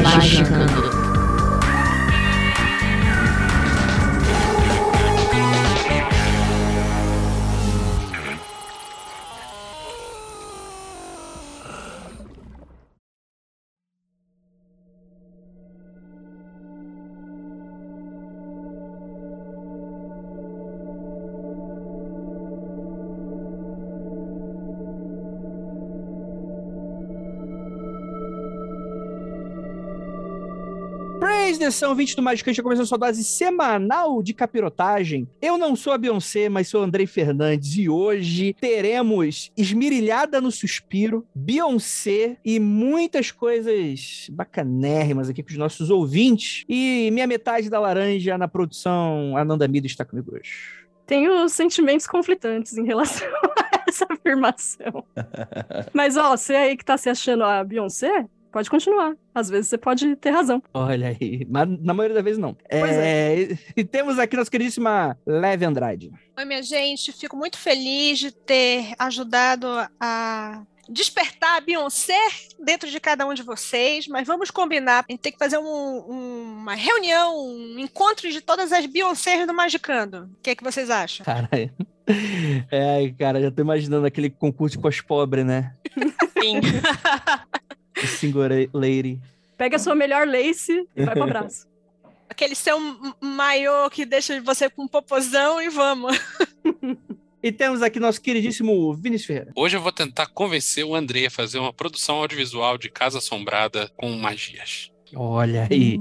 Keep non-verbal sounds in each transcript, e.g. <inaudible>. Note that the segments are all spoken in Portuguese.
Magicando. Praise edição 20 do Magicante já começou a sua dose semanal de capirotagem. Eu não sou a Beyoncé, mas sou o Andrei Fernandes e hoje teremos Esmirilhada no Suspiro, Beyoncé e muitas coisas bacanérrimas aqui com os nossos ouvintes. E minha metade da laranja na produção, Ananda Mido, está comigo hoje. Tenho sentimentos conflitantes em relação <laughs> a essa afirmação. <laughs> Mas, ó, você aí que tá se achando a Beyoncé, pode continuar. Às vezes você pode ter razão. Olha aí, mas na maioria das vezes não. Pois é. E temos aqui nossa queridíssima Leve Andrade. Oi, minha gente. Fico muito feliz de ter ajudado a despertar a Beyoncé dentro de cada um de vocês, mas vamos combinar. A gente tem que fazer um- um- uma reunião, um encontro de todas as Beyoncés do Magicando. O que, é que vocês acham? Caralho. <laughs> É, cara, já tô imaginando aquele concurso com as pobres, né? Sim. <laughs> Single Lady. Pega a sua melhor lace e vai pro abraço. <laughs> Aquele seu maiô que deixa você com um popozão e vamos. <laughs> E temos aqui nosso queridíssimo Vinícius Ferreira. Hoje eu vou tentar convencer o André a fazer uma produção audiovisual de Casa Assombrada com magias. Olha aí.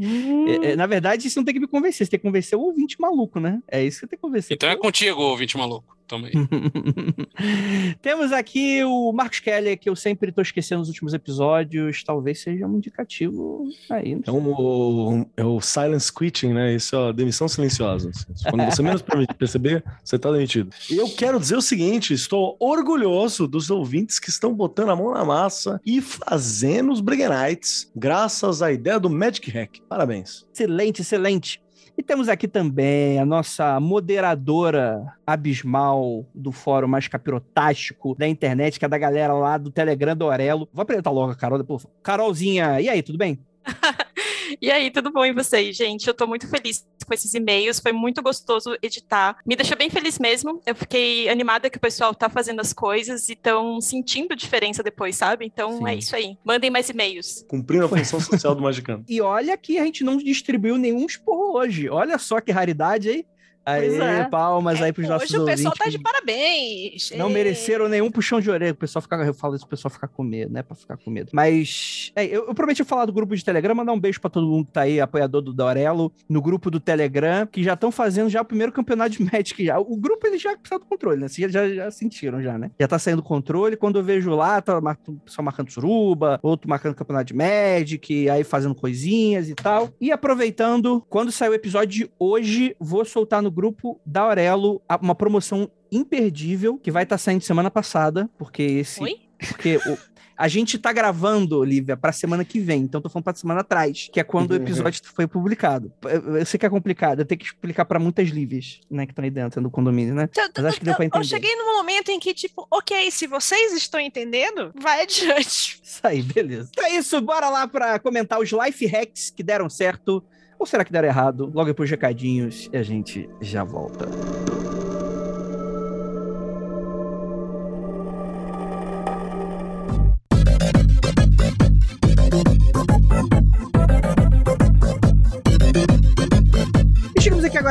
É, é, na verdade, você não tem que me convencer, você tem que convencer o ouvinte maluco, né? É isso que você tem que convencer. Então é contigo, ouvinte maluco. Toma aí. <laughs> Temos aqui o Marcos Keller, que eu sempre tô esquecendo nos últimos episódios. Talvez seja um indicativo aí. não É, um, é o silence quitting, né? Isso é a demissão silenciosa. Quando você menos perceber, você tá demitido. E eu quero dizer o seguinte: estou orgulhoso dos ouvintes que estão botando a mão na massa e fazendo os Breguenites, graças à ideia do Magic Hack. Parabéns. Excelente, excelente. E temos aqui também a nossa moderadora abismal do fórum mais capirotástico da internet, que é da galera lá do Telegram do Aurelo. Vou apresentar logo a Carol depois. Carolzinha, e aí, tudo bem? <laughs> E aí, tudo bom em vocês, gente? Eu tô muito feliz com esses e-mails, foi muito gostoso editar. Me deixou bem feliz mesmo. Eu fiquei animada que o pessoal tá fazendo as coisas e estão sentindo diferença depois, sabe? Então Sim. é isso aí. Mandem mais e-mails. Cumprindo a função social do Magicano. <laughs> E olha que a gente não distribuiu nenhum esporro hoje. Olha só que raridade, hein? Pois é. palmas aí pros nossos Hoje o pessoal ouvintes tá de parabéns. Não mereceram nenhum puxão de orelha. O pessoal fica, eu falo isso, o pessoal ficar com medo, né? Pra ficar com medo. Mas é, eu, eu prometi falar do grupo de Telegram, mandar um beijo pra todo mundo que tá aí, apoiador do Dorelo, no grupo do Telegram, que já estão fazendo já o primeiro campeonato de <laughs> Magic já. O grupo ele já precisa do controle, né? Vocês já, já sentiram já, né? Já tá saindo controle. Quando eu vejo lá, tá o pessoal marcando suruba, outro marcando campeonato de Magic, aí fazendo coisinhas e tal. E aproveitando, quando sair o episódio de hoje, vou soltar no grupo da Aurelo uma promoção imperdível que vai estar saindo semana passada, porque esse. Oi? Porque o- a gente tá gravando, Olivia, pra semana que vem, então tô falando pra semana atrás, que é quando o episódio <laughs> foi publicado. Eu, eu sei que é complicado, eu tenho que explicar pra muitas Livias, né, que estão aí dentro do condomínio, né? Eu, Mas acho que deu pra eu- eu entender. cheguei num momento em que, tipo, ok, se vocês estão entendendo, vai adiante. Isso aí, beleza. Então é isso, bora lá pra comentar os life hacks que deram certo. Ou será que deram errado? Logo depois dos recadinhos e a gente já volta.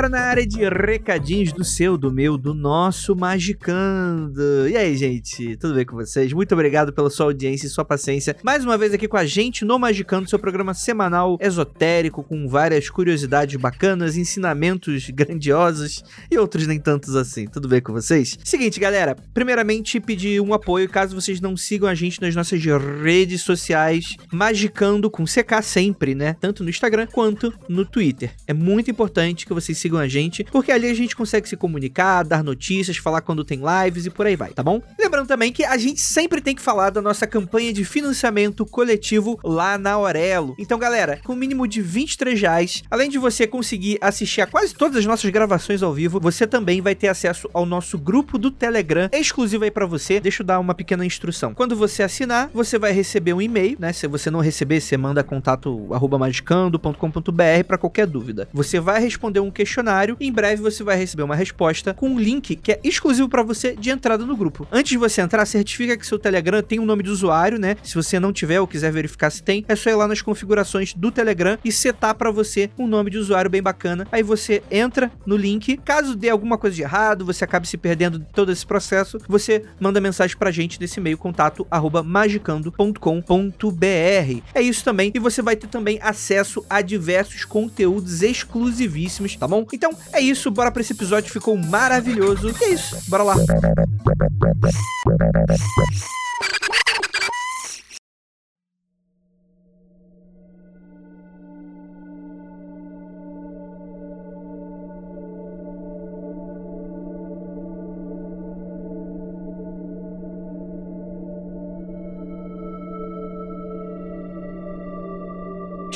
Agora na área de recadinhos do seu, do meu, do nosso Magicando. E aí, gente, tudo bem com vocês? Muito obrigado pela sua audiência e sua paciência. Mais uma vez aqui com a gente no Magicando, seu programa semanal esotérico com várias curiosidades bacanas, ensinamentos <laughs> grandiosos e outros nem tantos assim. Tudo bem com vocês? Seguinte, galera, primeiramente pedir um apoio caso vocês não sigam a gente nas nossas redes sociais, Magicando com CK sempre, né? Tanto no Instagram quanto no Twitter. É muito importante que vocês sigam a gente, porque ali a gente consegue se comunicar, dar notícias, falar quando tem lives e por aí vai, tá bom? Lembrando também que a gente sempre tem que falar da nossa campanha de financiamento coletivo lá na Aurelo. Então, galera, com o mínimo de 23 reais, além de você conseguir assistir a quase todas as nossas gravações ao vivo, você também vai ter acesso ao nosso grupo do Telegram, exclusivo aí pra você. Deixa eu dar uma pequena instrução. Quando você assinar, você vai receber um e-mail, né? Se você não receber, você manda contato arroba magicando.com.br para qualquer dúvida. Você vai responder um questionário e em breve você vai receber uma resposta com um link que é exclusivo para você de entrada no grupo. Antes de você entrar, certifica que seu Telegram tem um nome de usuário, né? Se você não tiver ou quiser verificar se tem, é só ir lá nas configurações do Telegram e setar para você um nome de usuário bem bacana. Aí você entra no link. Caso dê alguma coisa de errado, você acabe se perdendo de todo esse processo, você manda mensagem pra gente nesse e-mail contato arroba magicando.com.br. É isso também. E você vai ter também acesso a diversos conteúdos exclusivíssimos, tá bom? Então é isso, bora pra esse episódio, ficou maravilhoso. E é isso, bora lá.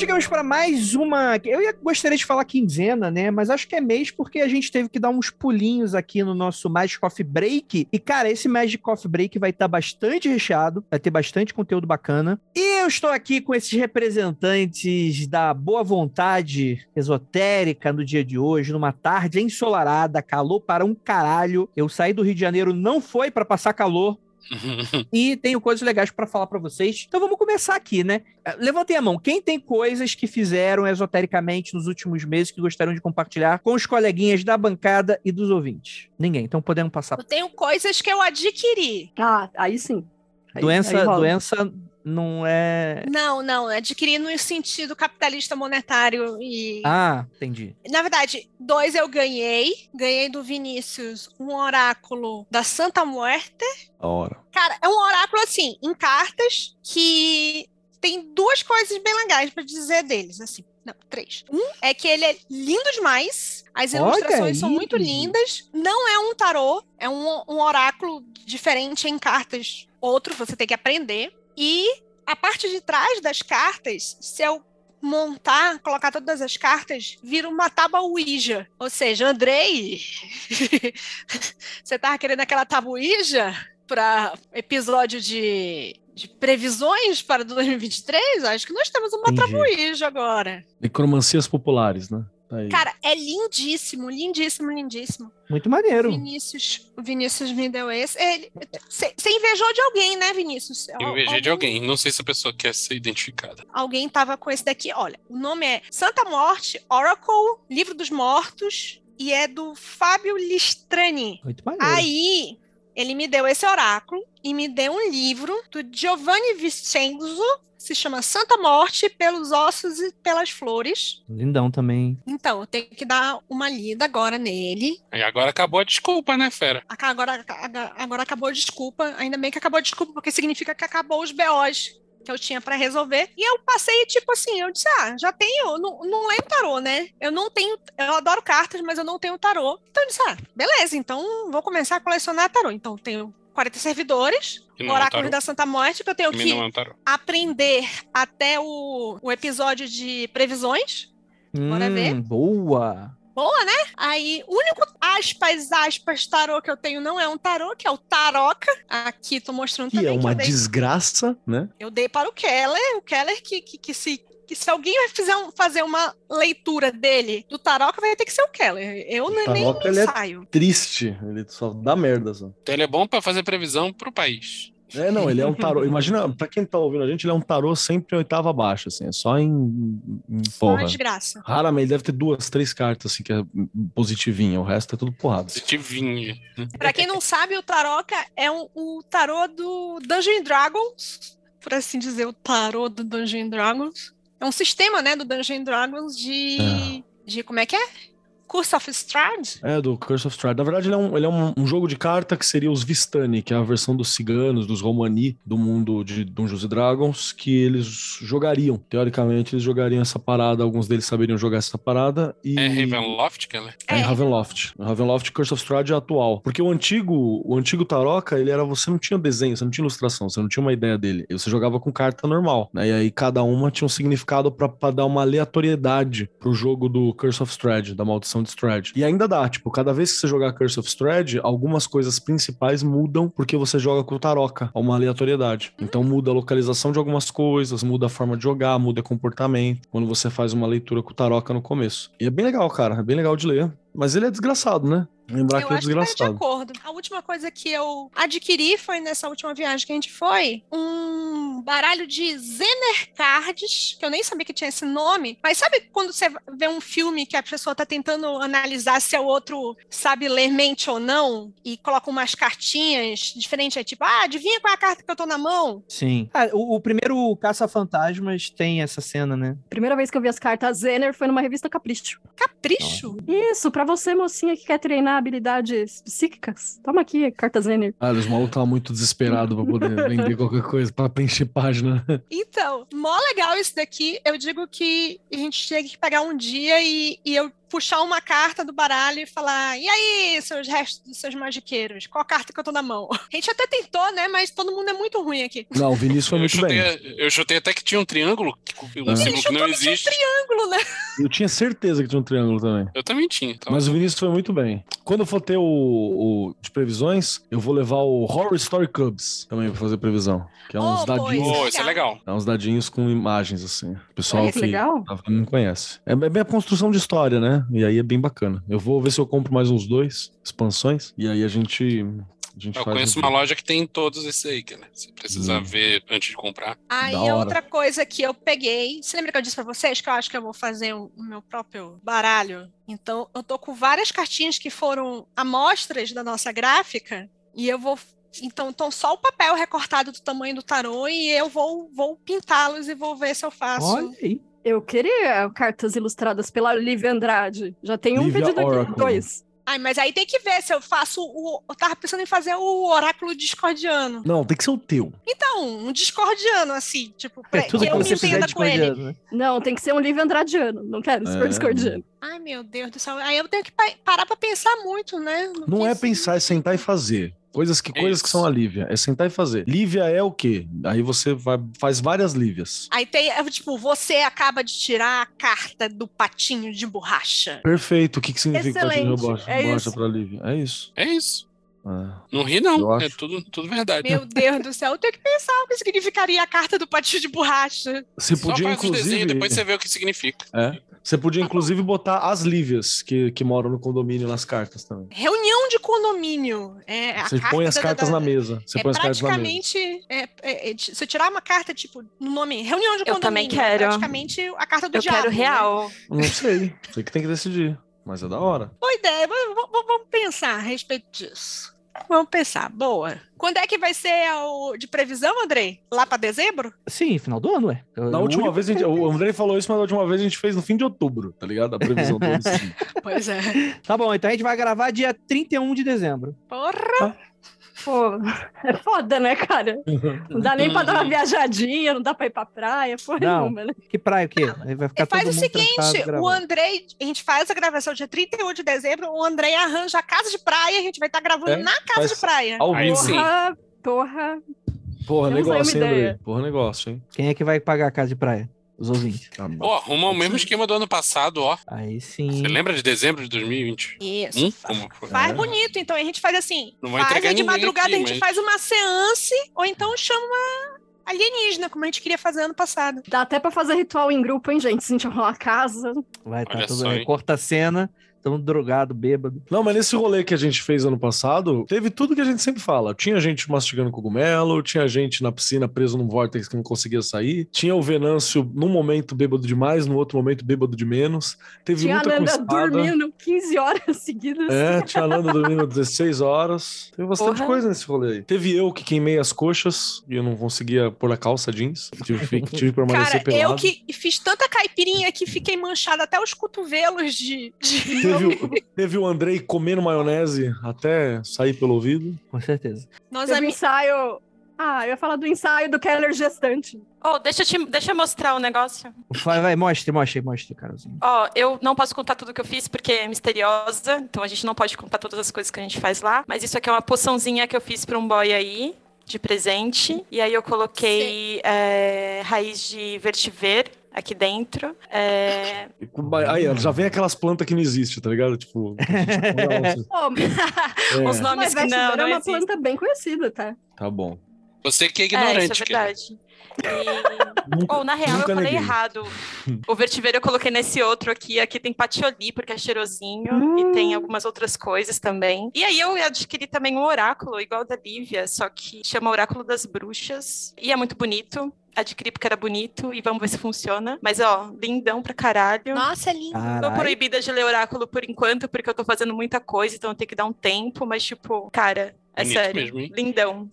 Chegamos para mais uma. Eu ia, gostaria de falar quinzena, né? Mas acho que é mês porque a gente teve que dar uns pulinhos aqui no nosso Magic Coffee Break. E, cara, esse Magic Coffee Break vai estar bastante recheado, vai ter bastante conteúdo bacana. E eu estou aqui com esses representantes da boa vontade esotérica no dia de hoje, numa tarde ensolarada, calor para um caralho. Eu saí do Rio de Janeiro, não foi para passar calor, e tenho coisas legais para falar para vocês. Então vamos começar aqui, né? Levantem a mão. Quem tem coisas que fizeram esotericamente nos últimos meses que gostariam de compartilhar com os coleguinhas da bancada e dos ouvintes? Ninguém. Então podemos passar. Eu tenho coisas que eu adquiri. Ah, aí sim. Aí- doença, aí doença não é. Não, não, adquiri no sentido capitalista monetário e. Ah, entendi. Na verdade, dois eu ganhei. Ganhei do Vinícius um oráculo da Santa Muerte. Hora. Cara, é um oráculo assim, em cartas, que tem duas coisas bem legais pra dizer deles, assim. Não, três. Um é que ele é lindo demais. As ilustrações são muito lindas. Não é um tarô, é um, um oráculo diferente em cartas. Outro, você tem que aprender. E a parte de trás das cartas, se eu montar, colocar todas as cartas, vira uma tábua Ouija. Ou seja, Andrei, <laughs> você tava querendo aquela tábua Ouija para episódio de, de previsões para 2023? Acho que nós temos uma tábua Ouija agora. Necromancias populares, né? Aí. Cara, é lindíssimo, lindíssimo, lindíssimo. Muito maneiro. Vinícius, o Vinícius me deu esse. Você invejou de alguém, né, Vinícius? Eu invejei de alguém. Não sei se a pessoa quer ser identificada. Alguém tava com esse daqui. Olha, o nome é Santa Morte, Oracle, Livro dos Mortos, e é do Fábio Listrani. Muito maneiro. Aí, ele me deu esse oráculo e me deu um livro do Giovanni Vincenzo, se chama Santa Morte pelos ossos e pelas flores. Lindão também. Então, eu tenho que dar uma lida agora nele. E agora acabou a desculpa, né, fera? Agora, agora acabou a desculpa. Ainda bem que acabou a desculpa, porque significa que acabou os BOs que eu tinha pra resolver. E eu passei, tipo assim, eu disse, ah, já tenho, não, não é tarô, né? Eu não tenho, eu adoro cartas, mas eu não tenho tarô. Então eu disse, ah, beleza, então vou começar a colecionar tarô. Então eu tenho 40 servidores, é oráculo da Santa Morte, que eu tenho que é aprender até o, o episódio de previsões. Bora Hum, ver. Boa. Aí, o único aspas, aspas, tarô que eu tenho não é um tarô, que é o Taroca. Aqui tô mostrando Que também é que uma eu dei, desgraça, né? eu dei para o Keller. O Keller que, que, que se que se alguém vai fizer um- fazer uma leitura dele do Taroca, vai ter que ser o Keller. Eu nem, nem Taroca, ele é- saio. Triste. Ele só dá merda só. Então ele é bom pra fazer previsão pro país. É, não, ele é um tarô. Imagina, pra quem tá ouvindo a gente, ele é um tarô sempre em oitava baixa, assim, é só em, em Só porra. uma desgraça. Raramente deve ter duas, três cartas, assim, que é positivinha, o resto é tudo porrada. Positivinha. Pra quem não sabe, o Taroca é um, o tarô do Dungeon Dragons, por assim dizer, o tarô do Dungeon Dragons. É um sistema, né, do Dungeon Dragons de, de como é que é? Curse of Strahd? É, do Curse of Strahd. Na verdade, ele é, um, ele é um, um jogo de carta que seria os Vistani, que é a versão dos ciganos, dos Romani, do mundo de Dungeons and Dragons, que eles jogariam. Teoricamente, eles jogariam essa parada, alguns deles saberiam jogar essa parada. E... É Ravenloft? É, em Ravenloft. Ravenloft Curse of Strahd é atual. Porque o antigo, o antigo Taroca, ele era você não tinha desenho, você não tinha ilustração, você não tinha uma ideia dele. Você jogava com carta normal, né? E aí cada uma tinha um significado pra, pra dar uma aleatoriedade pro jogo do Curse of Strahd, da maldição E ainda dá, tipo, cada vez que você jogar Curse of Strahd, algumas coisas principais mudam porque você joga com o Taroca, há uma aleatoriedade. Então muda a localização de algumas coisas, muda a forma de jogar, muda comportamento, quando você faz uma leitura com o Taroca no começo. E é bem legal, cara, é bem legal de ler. Mas ele é desgraçado, né? Lembrar Eu que é acho que tá de desgraçado. acordo. A última coisa que eu adquiri foi nessa última viagem que a gente foi, um baralho de Zener Cards, que eu nem sabia que tinha esse nome, mas sabe quando você vê um filme que a pessoa tá tentando analisar se o outro sabe ler mente ou não, e coloca umas cartinhas diferentes, é tipo, ah, adivinha qual é a carta que eu tô na mão? Sim. Ah, o, o primeiro Caça-Fantasmas tem essa cena, né? Primeira vez que eu vi as cartas Zener foi numa revista Capricho. Capricho? Isso, pra você, mocinha que quer treinar habilidades psíquicas. Toma aqui, carta Zener. Ah, os malucos estavam muito desesperados pra poder <laughs> vender qualquer coisa, pra preencher página. Então, mó legal isso daqui. Eu digo que a gente tinha que pegar um dia e, e eu puxar uma carta do baralho e falar: e aí, seus restos dos seus magiqueiros? Qual carta que eu tô na mão? <laughs> A gente até tentou, né? Mas todo mundo é muito ruim aqui. Não, o Vinícius foi Eu muito bem. chutei, eu chutei até que tinha um triângulo, que- um Ah. símbolo que não chutou que tinha um existe. Triângulo, né? Eu tinha certeza que tinha um triângulo também. Eu também tinha. Então, Mas o Vinícius foi muito bem. Quando eu for ter o, o de previsões, eu vou levar o Horror Story Cubs também pra fazer previsão. Que é uns Oh, dadinhos. Pô, isso é legal. É uns dadinhos com imagens, assim. O pessoal Olha que que legal. não conhece. É bem a construção de história, né? E aí é bem bacana. Eu vou ver se eu compro mais uns dois expansões. E aí a gente. A gente Eu faz conheço um uma loja que tem todos esses aí, cara. Você precisa Hum. ver antes de comprar. Aí Da a hora. outra coisa que eu peguei, você lembra que eu disse pra vocês que eu acho que eu vou fazer o, o meu próprio baralho? Então, eu tô com várias cartinhas que foram amostras da nossa gráfica e eu vou então, então só o papel recortado do tamanho do tarô e eu vou vou pintá-los e vou ver se eu faço. Olha aí. Eu queria cartas ilustradas pela Lívia Andrade. Já tem um Lívia pedido aqui. Dois. Ai, mas aí tem que ver se eu faço o eu tava pensando em fazer o oráculo discordiano. Não, tem que ser o teu. Então, um discordiano assim, tipo, É pra, tudo que eu me você fizer entenda com ele. né? Não, tem que ser um Lívia Andradiano. Não quero ser É. discordiano. Ai, meu Deus do céu. Aí eu tenho que pa- parar pra pensar muito, né? no Não é pensar, é sentar e fazer. Coisas que, É coisas que são a Lívia. É sentar e fazer. Lívia é o quê? Aí você vai, faz várias Lívias. Aí tem, é, tipo, você acaba de tirar a carta do patinho de borracha. Perfeito. O que, que significa Excelente, patinho de borracha, é borracha isso. pra Lívia? É isso. É isso. É. Não ri, Eu não. É tudo, tudo verdade. Meu Deus do céu, eu tenho que pensar o que significaria a carta do patinho de borracha. Você Só podia, inclusive. desenhos, depois você vê o que significa. É. Você podia, inclusive, botar as Lívias que, que moram no condomínio nas cartas também. Reunião de condomínio. É, a Você carta põe as da- cartas da- na mesa. Você é põe as cartas na mesa. praticamente. é, é, é, se eu tirar uma carta, tipo, no nome reunião de Eu condomínio, também é quero. praticamente a carta do Eu diabo. quero né? real. Não sei. Você que tem que decidir. Mas é da hora. Boa ideia. Vamos pensar a respeito disso. Vamos pensar. Boa. Quando é que vai ser o de previsão, Andrei? Lá pra dezembro? Sim, final do ano, ué. Na O última vez, a gente, o Andrei falou isso, mas na última vez a gente fez no fim de outubro, tá ligado? A previsão <laughs> do ano seguinte. Pois é. Tá bom, então a gente vai gravar dia 31 de dezembro. Porra. Pô, é foda, né, cara? Não dá nem pra dar uma viajadinha, não dá pra ir pra praia, porra Não. nenhuma, né? Que praia o quê? Vai ficar faz todo o seguinte, o. Andrei, a gente faz a gravação dia 31 de dezembro, o Andrei arranja a casa de praia, a gente vai estar gravando É, na casa faz de praia. Ao Aí vivo. sim. Porra, porra. Porra, negócio, hein, Andrei? Porra, negócio, hein? Quem é que vai pagar a casa de praia? Os ouvintes. Tá bom. Pô, arruma o mesmo esquema do ano passado, ó. Aí sim. Você lembra de dezembro de 2020? Isso. Hum? fa- Como foi? Faz É. bonito, então a gente faz assim, Não vai faz entregar de madrugada aqui, a gente mas- faz uma seance, ou então chama uma alienígena, como a gente queria fazer ano passado. Dá até pra fazer ritual em grupo, hein, gente? Se a gente arrumar a casa. Vai estar Olha tudo hein? Corta a cena. Tão drogado, bêbado. Não, mas nesse rolê que a gente fez ano passado, teve tudo que a gente sempre fala. Tinha gente mastigando cogumelo, tinha gente na piscina preso num vórtex que não conseguia sair, tinha o Venâncio num momento bêbado demais, no outro momento bêbado de menos. Teve Tinha a muita Nanda cuspada. dormindo 15 horas seguidas. É, tinha a Nanda dormindo 16 horas. Teve bastante Porra. coisa nesse rolê aí. Teve eu que queimei as coxas e eu não conseguia pôr a calça jeans. Tive, tive que permanecer Cara, pelado. eu que fiz tanta caipirinha que fiquei manchada até os cotovelos de. de- <laughs> Teve, o- <laughs> teve o Andrei comendo maionese até sair pelo ouvido. Com certeza. Nós Teve ami- ensaio. Ah, eu ia falar do ensaio do Keller gestante. Oh, deixa eu, te, deixa eu mostrar um negócio. Vai, vai, mostre, mostre, mostre, Carolzinho. Ó, eu não posso contar tudo que eu fiz porque é misteriosa, então a gente não pode contar todas as coisas que a gente faz lá. Mas isso aqui é uma poçãozinha que eu fiz pra um boy aí, de presente. E aí eu coloquei é, raiz de vertiver aqui dentro. É, Aí, já vem aquelas plantas que não existem, tá ligado? Tipo, <laughs> <laughs> É, Os nomes mas que não, vetiver não é uma existem. planta bem conhecida, tá? tá bom. Você que é É, ignorante. isso é Keila. verdade. E... Nunca- Ou, na real, eu falei neguei. errado. <laughs> O vertiver eu coloquei nesse outro aqui. Aqui tem patioli, porque é cheirosinho. Hum. E tem algumas outras coisas também. E aí eu adquiri também um oráculo, igual da Lívia, só que chama Oráculo das Bruxas. E é muito bonito. Adquiri porque era bonito e vamos ver se funciona. Mas, ó, lindão pra caralho. Nossa, é lindo. Tô Caralho. proibida de ler oráculo por enquanto, porque eu tô fazendo muita coisa, então eu tenho que dar um tempo, mas, tipo, cara, é Bonito sério. mesmo, hein? Lindão.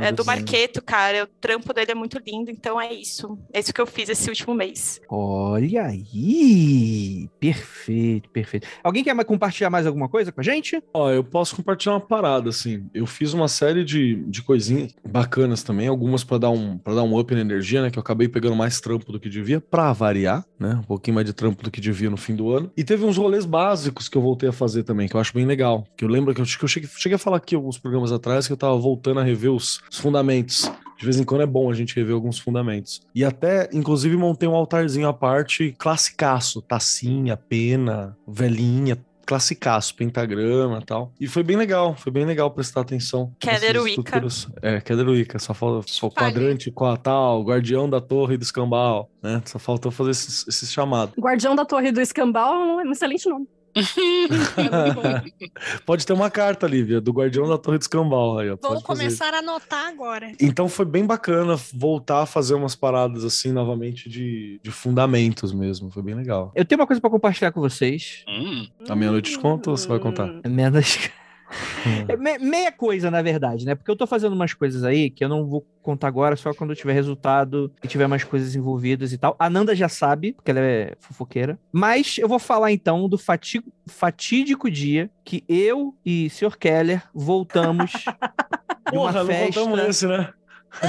É do. Marqueto, cara. O trampo dele é muito lindo, então é isso. É isso que eu fiz esse último mês. Olha aí! Perfeito, perfeito. Alguém quer compartilhar mais alguma coisa com a gente? Ó, eu posso compartilhar uma parada, assim. Eu fiz uma série de, de coisinhas bacanas também, algumas pra dar um para dar um up na energia, né? Que eu acabei pegando mais trampo do que devia, pra variar, né? Um pouquinho mais de trampo do que devia no fim do ano. E teve uns rolês básicos que eu voltei a fazer também, que eu acho bem legal. Que eu lembro que eu, que eu cheguei, cheguei a falar aqui alguns programas atrás que eu tava voltando a rever os, os fundamentos. De vez em quando é bom a gente rever alguns fundamentos. E até, inclusive, montei um altarzinho à parte, classicaço, tacinha, pena, velhinha, classicaço, pentagrama e tal. E foi bem legal, foi bem legal prestar atenção. Keller nessas Wicca. estruturas. É, Keller Wicca, só falta só quadrante com a tal, guardião da torre do escambau, né? Só faltou fazer esses, esses chamados. Guardião da Torre do Escambau é um excelente nome. <laughs> Pode ter uma carta, Lívia, do guardião da torre do escambau aí, ó. Vou pode fazer. começar a anotar agora. Então foi bem bacana voltar a fazer umas paradas assim novamente de, de fundamentos mesmo. Foi bem legal. Eu tenho uma coisa pra compartilhar com vocês. Hum, A meia-noite de conta ou você vai contar? É menos. É me- meia coisa, na verdade, né? Porque eu tô fazendo umas coisas aí que eu não vou contar agora, só quando tiver resultado e tiver mais coisas envolvidas e tal. A Nanda já sabe, porque ela é fofoqueira. Mas eu vou falar então do fati- fatídico dia que eu e Sr. Keller voltamos <laughs> de uma Porra, não festa. contamos esse, né?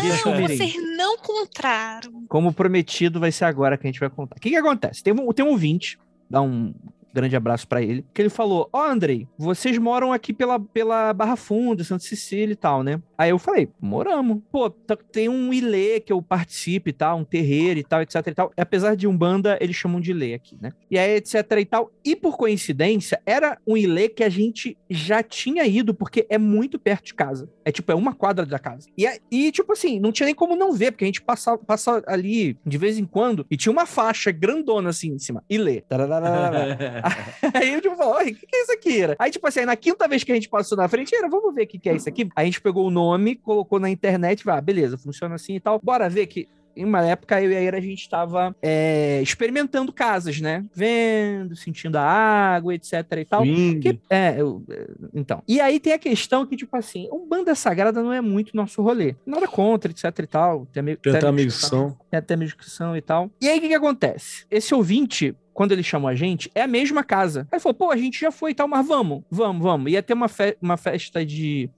de Não, vocês não contaram. Como prometido, vai ser agora que a gente vai contar. O que, que acontece? Tem um, tem um ouvinte, dá um grande abraço pra ele, que ele falou: Ó, Andrei, vocês moram aqui pela, pela Barra Funda, Santa Cecília e tal, né? Aí eu falei: moramos. Pô, tá- tem um Ilê que eu participo e tal, um terreiro e tal, etc e tal. Apesar de Umbanda, eles chamam de Ilê aqui, né? E aí, etc e tal. E por coincidência, era um Ilê que a gente já tinha ido, porque é muito perto de casa. É tipo, é uma quadra da casa. E, e tipo assim, não tinha nem como não ver, porque a gente passa, passa ali de vez em quando e tinha uma faixa grandona assim em cima. Ilê. <laughs> <laughs> Aí eu tipo, oi, o que, que é isso aqui? Era? Aí, tipo assim, aí na quinta vez que a gente passou na frente, era, vamos ver o que, que é isso aqui. Aí a gente pegou o nome, colocou na internet, vai, ah, beleza, funciona assim e tal. Bora ver que. Em uma época, eu e a Ira, a gente tava é, experimentando casas, né? Vendo, sentindo a água, etc e tal. Que- é, eu- é, então. E aí tem a questão que, tipo assim, o banda sagrada não é muito nosso rolê. Nada contra, etc e tal. Tem, até amigos que são. tem até minha inscrição e tal. E aí, o que, que acontece? Esse ouvinte, quando ele chamou a gente, é a mesma casa. Aí falou, pô, a gente já foi e tal, mas vamos, vamos, vamos. Ia ter uma, fe- uma festa de,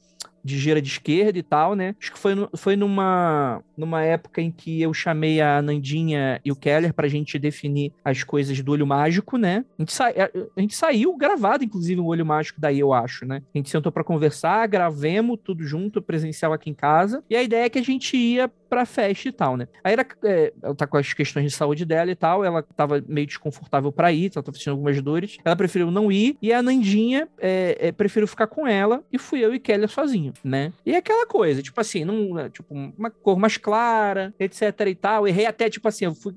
de gira de esquerda e tal, né? Acho que foi, no- foi numa, numa época em que eu chamei a Nandinha e o Keller pra gente definir as coisas do olho mágico, né? A gente, sa- a- gente saiu gravado, inclusive, o olho mágico daí, eu acho, né? A gente sentou pra conversar, gravemos tudo junto, presencial aqui em casa. E a ideia é que a gente ia pra festa e tal, né? Aí era, é, ela tá com as questões de saúde dela e tal, ela tava meio desconfortável pra ir, ela tava sentindo algumas dores. Ela preferiu não ir, e a Nandinha é, é, preferiu ficar com ela, e fui eu e Kelly sozinho, né? E é aquela coisa, tipo assim, não, tipo, uma cor mais clara, etc e tal. Errei até, tipo assim, eu fui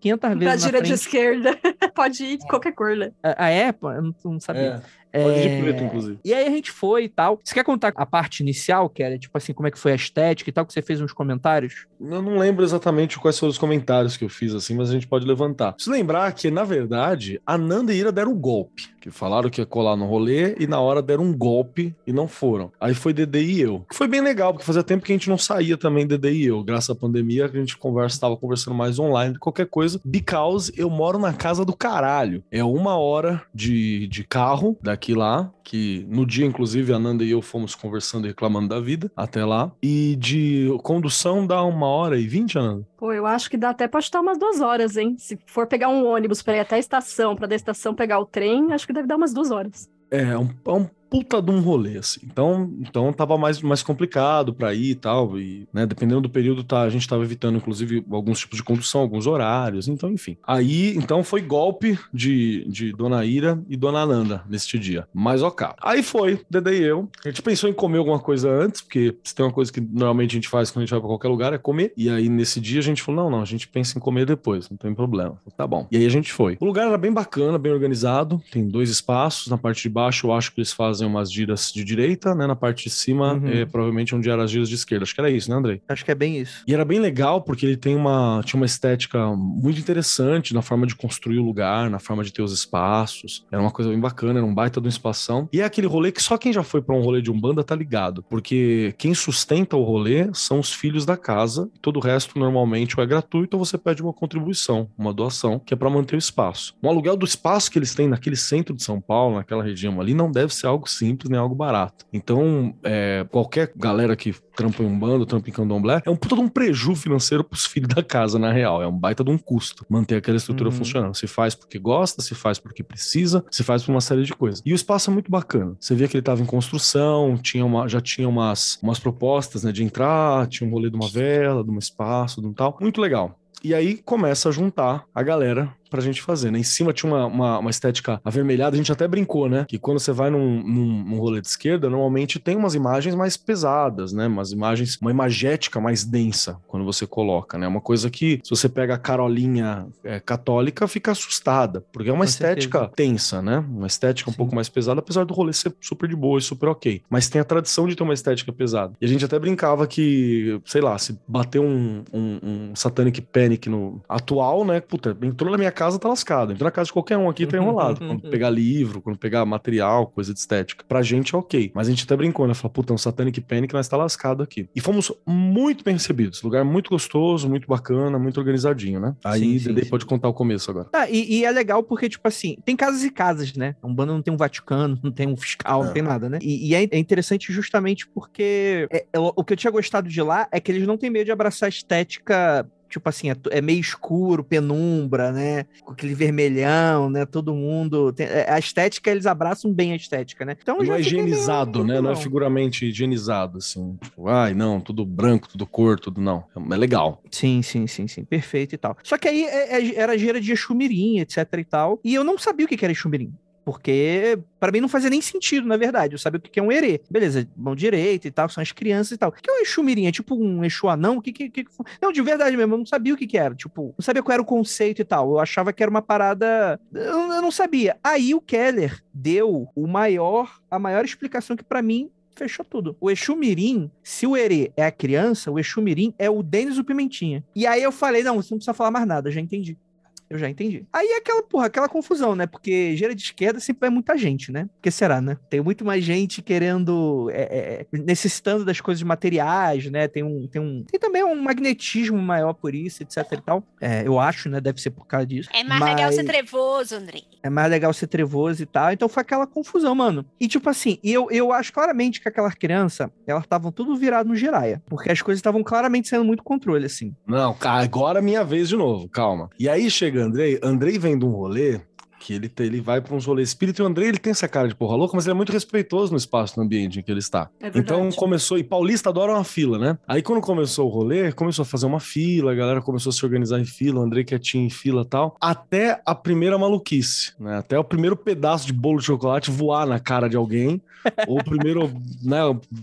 500 Pra vezes na gira de frente. esquerda. <laughs> Pode ir de qualquer cor, né? Ah, é? Pô, eu não, não sabia. É, pode de É, preto, inclusive. E aí a gente foi e tal. Você quer contar a parte inicial, que era, tipo assim, como é que foi a estética e tal, que você fez uns comentários? Eu não lembro exatamente quais foram os comentários que eu fiz, assim, mas a gente pode levantar. Se lembrar que, na verdade, a Nanda e Ira deram um golpe. Que falaram que ia colar no rolê e na hora deram um golpe e não foram. Aí foi Dede e eu. Que foi bem legal, porque fazia tempo que a gente não saía também, Dede e eu. Graças à pandemia, a gente conversa, tava conversando mais online de qualquer coisa. Because eu moro na casa do caralho. É uma hora de, de carro daqui lá, que no dia, inclusive, a Nanda e eu fomos conversando e reclamando da vida até lá. E de condução dá uma hora e vinte, Ananda? Pô, eu acho que dá até pra umas duas horas, hein? Se for pegar um ônibus pra ir até a estação, pra da estação pegar o trem, acho que deve dar umas duas horas. É, é um, é um puta de um rolê, assim. Então, então tava mais, mais complicado pra ir e tal. E, né, dependendo do período, tá, a gente tava evitando, inclusive, alguns tipos de condução, alguns horários, então, enfim. Aí, então, foi golpe de, de Dona Ira e Dona Nanda neste dia. Mas ok. Aí foi, Dede e eu. A gente pensou em comer alguma coisa antes, porque se tem uma coisa que normalmente a gente faz quando a gente vai pra qualquer lugar, é comer. E aí, nesse dia, a gente falou: não, não, a gente pensa em comer depois, não tem problema. Tá bom. E aí a gente foi. O lugar era bem bacana, bem organizado. Tem dois espaços. Na parte de baixo, eu acho que eles fazem umas giras de direita, né? Na parte de cima, Uhum. é provavelmente onde eram as giras de esquerda. Acho que era isso, né, Andrei? Acho que é bem isso. E era bem legal porque ele tem uma, tinha uma estética muito interessante na forma de construir o lugar, na forma de ter os espaços. Era uma coisa bem bacana, era um baita de uma espação. E é aquele rolê que só quem já foi pra um rolê de Umbanda tá ligado. Porque quem sustenta o rolê são os filhos da casa. Todo o resto normalmente ou é gratuito ou você pede uma contribuição, uma doação, que é pra manter o espaço. O aluguel do espaço que eles têm naquele centro de São Paulo, naquela região ali, não deve ser algo simples nem algo barato. Então, é, qualquer galera que trampa em Umbanda, trampa em Candomblé, é um puta de um preju financeiro pros filhos da casa, na real. É um baita de um custo manter aquela estrutura Uhum. funcionando. Se faz porque gosta, se faz porque precisa, se faz por uma série de coisas. E o espaço é muito bacana. Você via que ele tava em construção, tinha uma, já tinha umas, umas propostas né, de entrar, tinha um rolê de uma vela, de um espaço, de um tal. Muito legal. E aí começa a juntar a galera pra gente fazer, né? Em cima tinha uma, uma, uma estética avermelhada, a gente até brincou, né? Que quando você vai num, num, num rolê de esquerda, normalmente tem umas imagens mais pesadas, né? Umas imagens, uma imagética mais densa quando você coloca, né? Uma coisa que, se você pega a Carolinha é, católica, fica assustada, porque é uma Com estética certeza. tensa, né? Uma estética um Sim. pouco mais pesada, apesar do rolê ser super de boa e super ok. Mas tem a tradição de ter uma estética pesada. E a gente até brincava que, sei lá, se bater um, um, um Satanic Panic no atual, né? Puta, entrou na minha casa, tá lascado. Entrou na casa de qualquer um aqui, tá enrolado. <laughs> quando pegar livro, quando pegar material, coisa de estética. Pra gente é ok. Mas a gente até brincou, né? Falou, puta, um Satanic Panic, nós tá lascado aqui. E fomos muito bem recebidos. Lugar muito gostoso, muito bacana, muito organizadinho, né? Aí, Sim, Dede sim. pode contar o começo agora. Ah, e, e é legal porque, tipo assim, tem casas e casas, né? A Umbanda não tem um Vaticano, <laughs> não tem um fiscal, não É. tem nada, né? E, e é, é interessante justamente porque é- é o o que eu tinha gostado de lá é que eles não têm medo de abraçar a estética. Tipo assim, é, é meio escuro, penumbra, né? Com aquele vermelhão, né? Todo mundo. tem- é, a estética, eles abraçam bem a estética, né? Então eu Não já é fiquei meio higienizado, né? Não é tranquilão. figuramente higienizado, assim. Tipo, ai, não, tudo branco, tudo cor, tudo não. É legal. Sim, sim, sim, sim. Perfeito e tal. Só que aí é- é- era gira de Exumirim, etc e tal. E eu não sabia o que que era Exumirim. Porque pra mim não fazia nem sentido, na verdade. Eu sabia o que é um erê. Beleza, mão direita e tal, são as crianças e tal. O que é um Exumirim? É tipo um Exu anão? O que que, que Não, de verdade mesmo, eu não sabia o que que era. Tipo, não sabia qual era o conceito e tal. Eu achava que era uma parada... Eu, eu não sabia. Aí o Keller deu o maior, a maior explicação que pra mim fechou tudo. O Exu Mirim, se o Herê é a criança, o Exu Mirim é o Denis o Pimentinha. E aí eu falei, não, você não precisa falar mais nada, já entendi. Eu já entendi. Aí é aquela, porra, aquela confusão, né? Porque gira de esquerda sempre vai muita gente, né? Porque será, né? Tem muito mais gente querendo, é, é, necessitando das coisas materiais, né? Tem um, tem um, tem também um magnetismo maior por isso, etc e tal. É, eu acho, né? Deve ser por causa disso. É mais Mas- legal ser trevoso, Andrei. é mais legal ser trevoso e tal. Então foi aquela confusão, mano. E tipo assim, e eu, eu acho claramente que aquela criança, elas estavam tudo virado no giraia. Porque as coisas estavam claramente sendo muito controle, assim. Não, ca- agora é minha vez de novo, calma. E aí chega Andrei, Andrei vem de um rolê Que ele, ele vai pra uns rolês espírita e o Andrei ele tem essa cara de porra louca, mas ele é muito respeitoso no espaço, no ambiente em que ele está. É. Então começou, e paulista adora uma fila, né? Aí quando começou o rolê, começou a fazer uma fila, a galera começou a se organizar em fila, o Andrei quietinho em fila e tal, até a primeira maluquice, né? Até o primeiro pedaço de bolo de chocolate voar na cara de alguém, <laughs> ou o primeiro, né,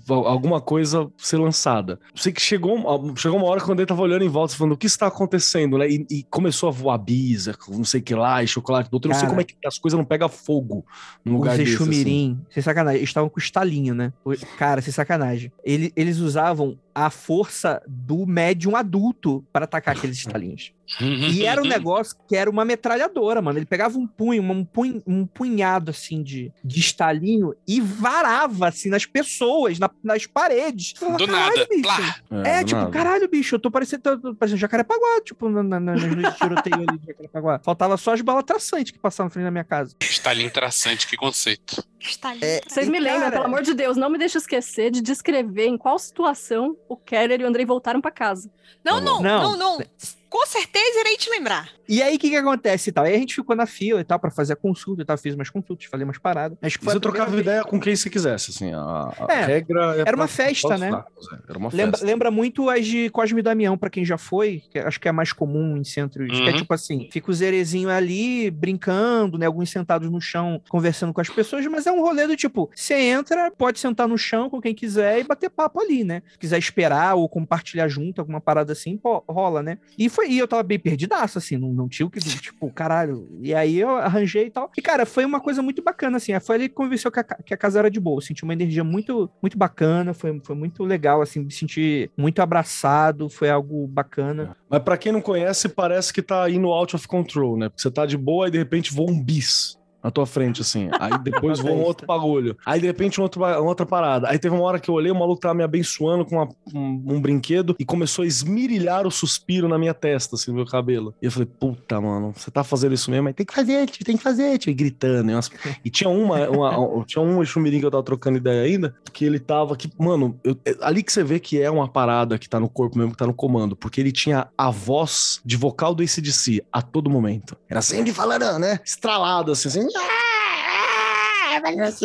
alguma coisa ser lançada. Sei que chegou, chegou uma hora que o Andrei tava olhando em volta, falando, o que está acontecendo, né? E, e começou a voar bisa, não sei o que lá, e chocolate do outro, não sei. Como é que as coisas não pegam fogo num lugar Os assim. Exumirim, sem sacanagem, eles estavam com estalinho, né? Cara, sem sacanagem. Ele- eles usavam a força do médium adulto para atacar aqueles estalinhos. E era um <laughs> negócio que era uma metralhadora, mano. Ele pegava um punho, um, punho, um punhado assim de, de estalinho e varava assim nas pessoas, na- nas paredes. Falava, Do "Caralho, nada. bicho." Plá. É, do tipo, nada. caralho, bicho, eu tô parecendo, tô, parecendo Jacarepaguá, tipo, na, na, na, nas noites de tiroteio ali de Jacarepaguá. Faltava só as balas traçantes que passavam na frente da minha casa. Stalin traçante, que conceito. Está ali. Vocês me lembram, cara, pelo amor de Deus, não me deixe esquecer de descrever em qual situação o Keller e o Andrei voltaram pra casa. Não, não, não, Não. não, Com certeza irei te lembrar. E aí, o que que acontece e tal? Aí a gente ficou na fila e tal, pra fazer a consulta e tal, fiz umas consultas, falei umas paradas. Acho que foi Você a primeira trocava vez- ideia com quem você quisesse, assim. A, a É, regra é era uma festa, né? fracos, é, Era uma Lembra, festa. lembra muito as de Cosme e Damião, pra quem já foi, que acho que é mais comum em centros. Que é Uhum. tipo assim: fica o Zerezinho ali brincando, né? Alguns sentados no chão conversando com as pessoas, mas é um rolê do tipo: você entra, pode sentar no chão com quem quiser e bater papo ali, né? Se quiser esperar ou compartilhar junto, alguma parada assim, pô, rola, né? E foi, e eu tava bem perdidaço, assim, não, não tinha o que, tipo, caralho. E aí eu arranjei e tal. E, cara, foi uma coisa muito bacana, assim. Foi ali que convenceu que a, que a casa era de boa. Eu senti uma energia muito, muito bacana, foi, foi muito legal, assim, me senti muito abraçado, foi algo bacana. Mas pra quem não conhece, parece que tá indo out of control, né? Porque você tá de boa e de repente voa um bis na tua frente, assim. Aí depois voa um outro bagulho. Aí de repente um outro, uma outra parada. Aí teve uma hora que eu olhei, o maluco tava me abençoando com uma- um, um brinquedo e começou a esmirilhar o suspiro na minha testa, assim, no meu cabelo. E eu falei, puta, mano, você tá fazendo isso mesmo? Mas tem que fazer, tio, tem que fazer, tio. E gritando. E, umas- <laughs> e tinha uma, uma- tinha um chumirim que eu tava trocando ideia ainda, que ele tava, que, mano, eu- é ali que você vê que é uma parada que tá no corpo mesmo, que tá no comando, porque ele tinha a voz de vocal do ACDC a todo momento. Era sempre falando, né? Estralado, assim, assim. yeah.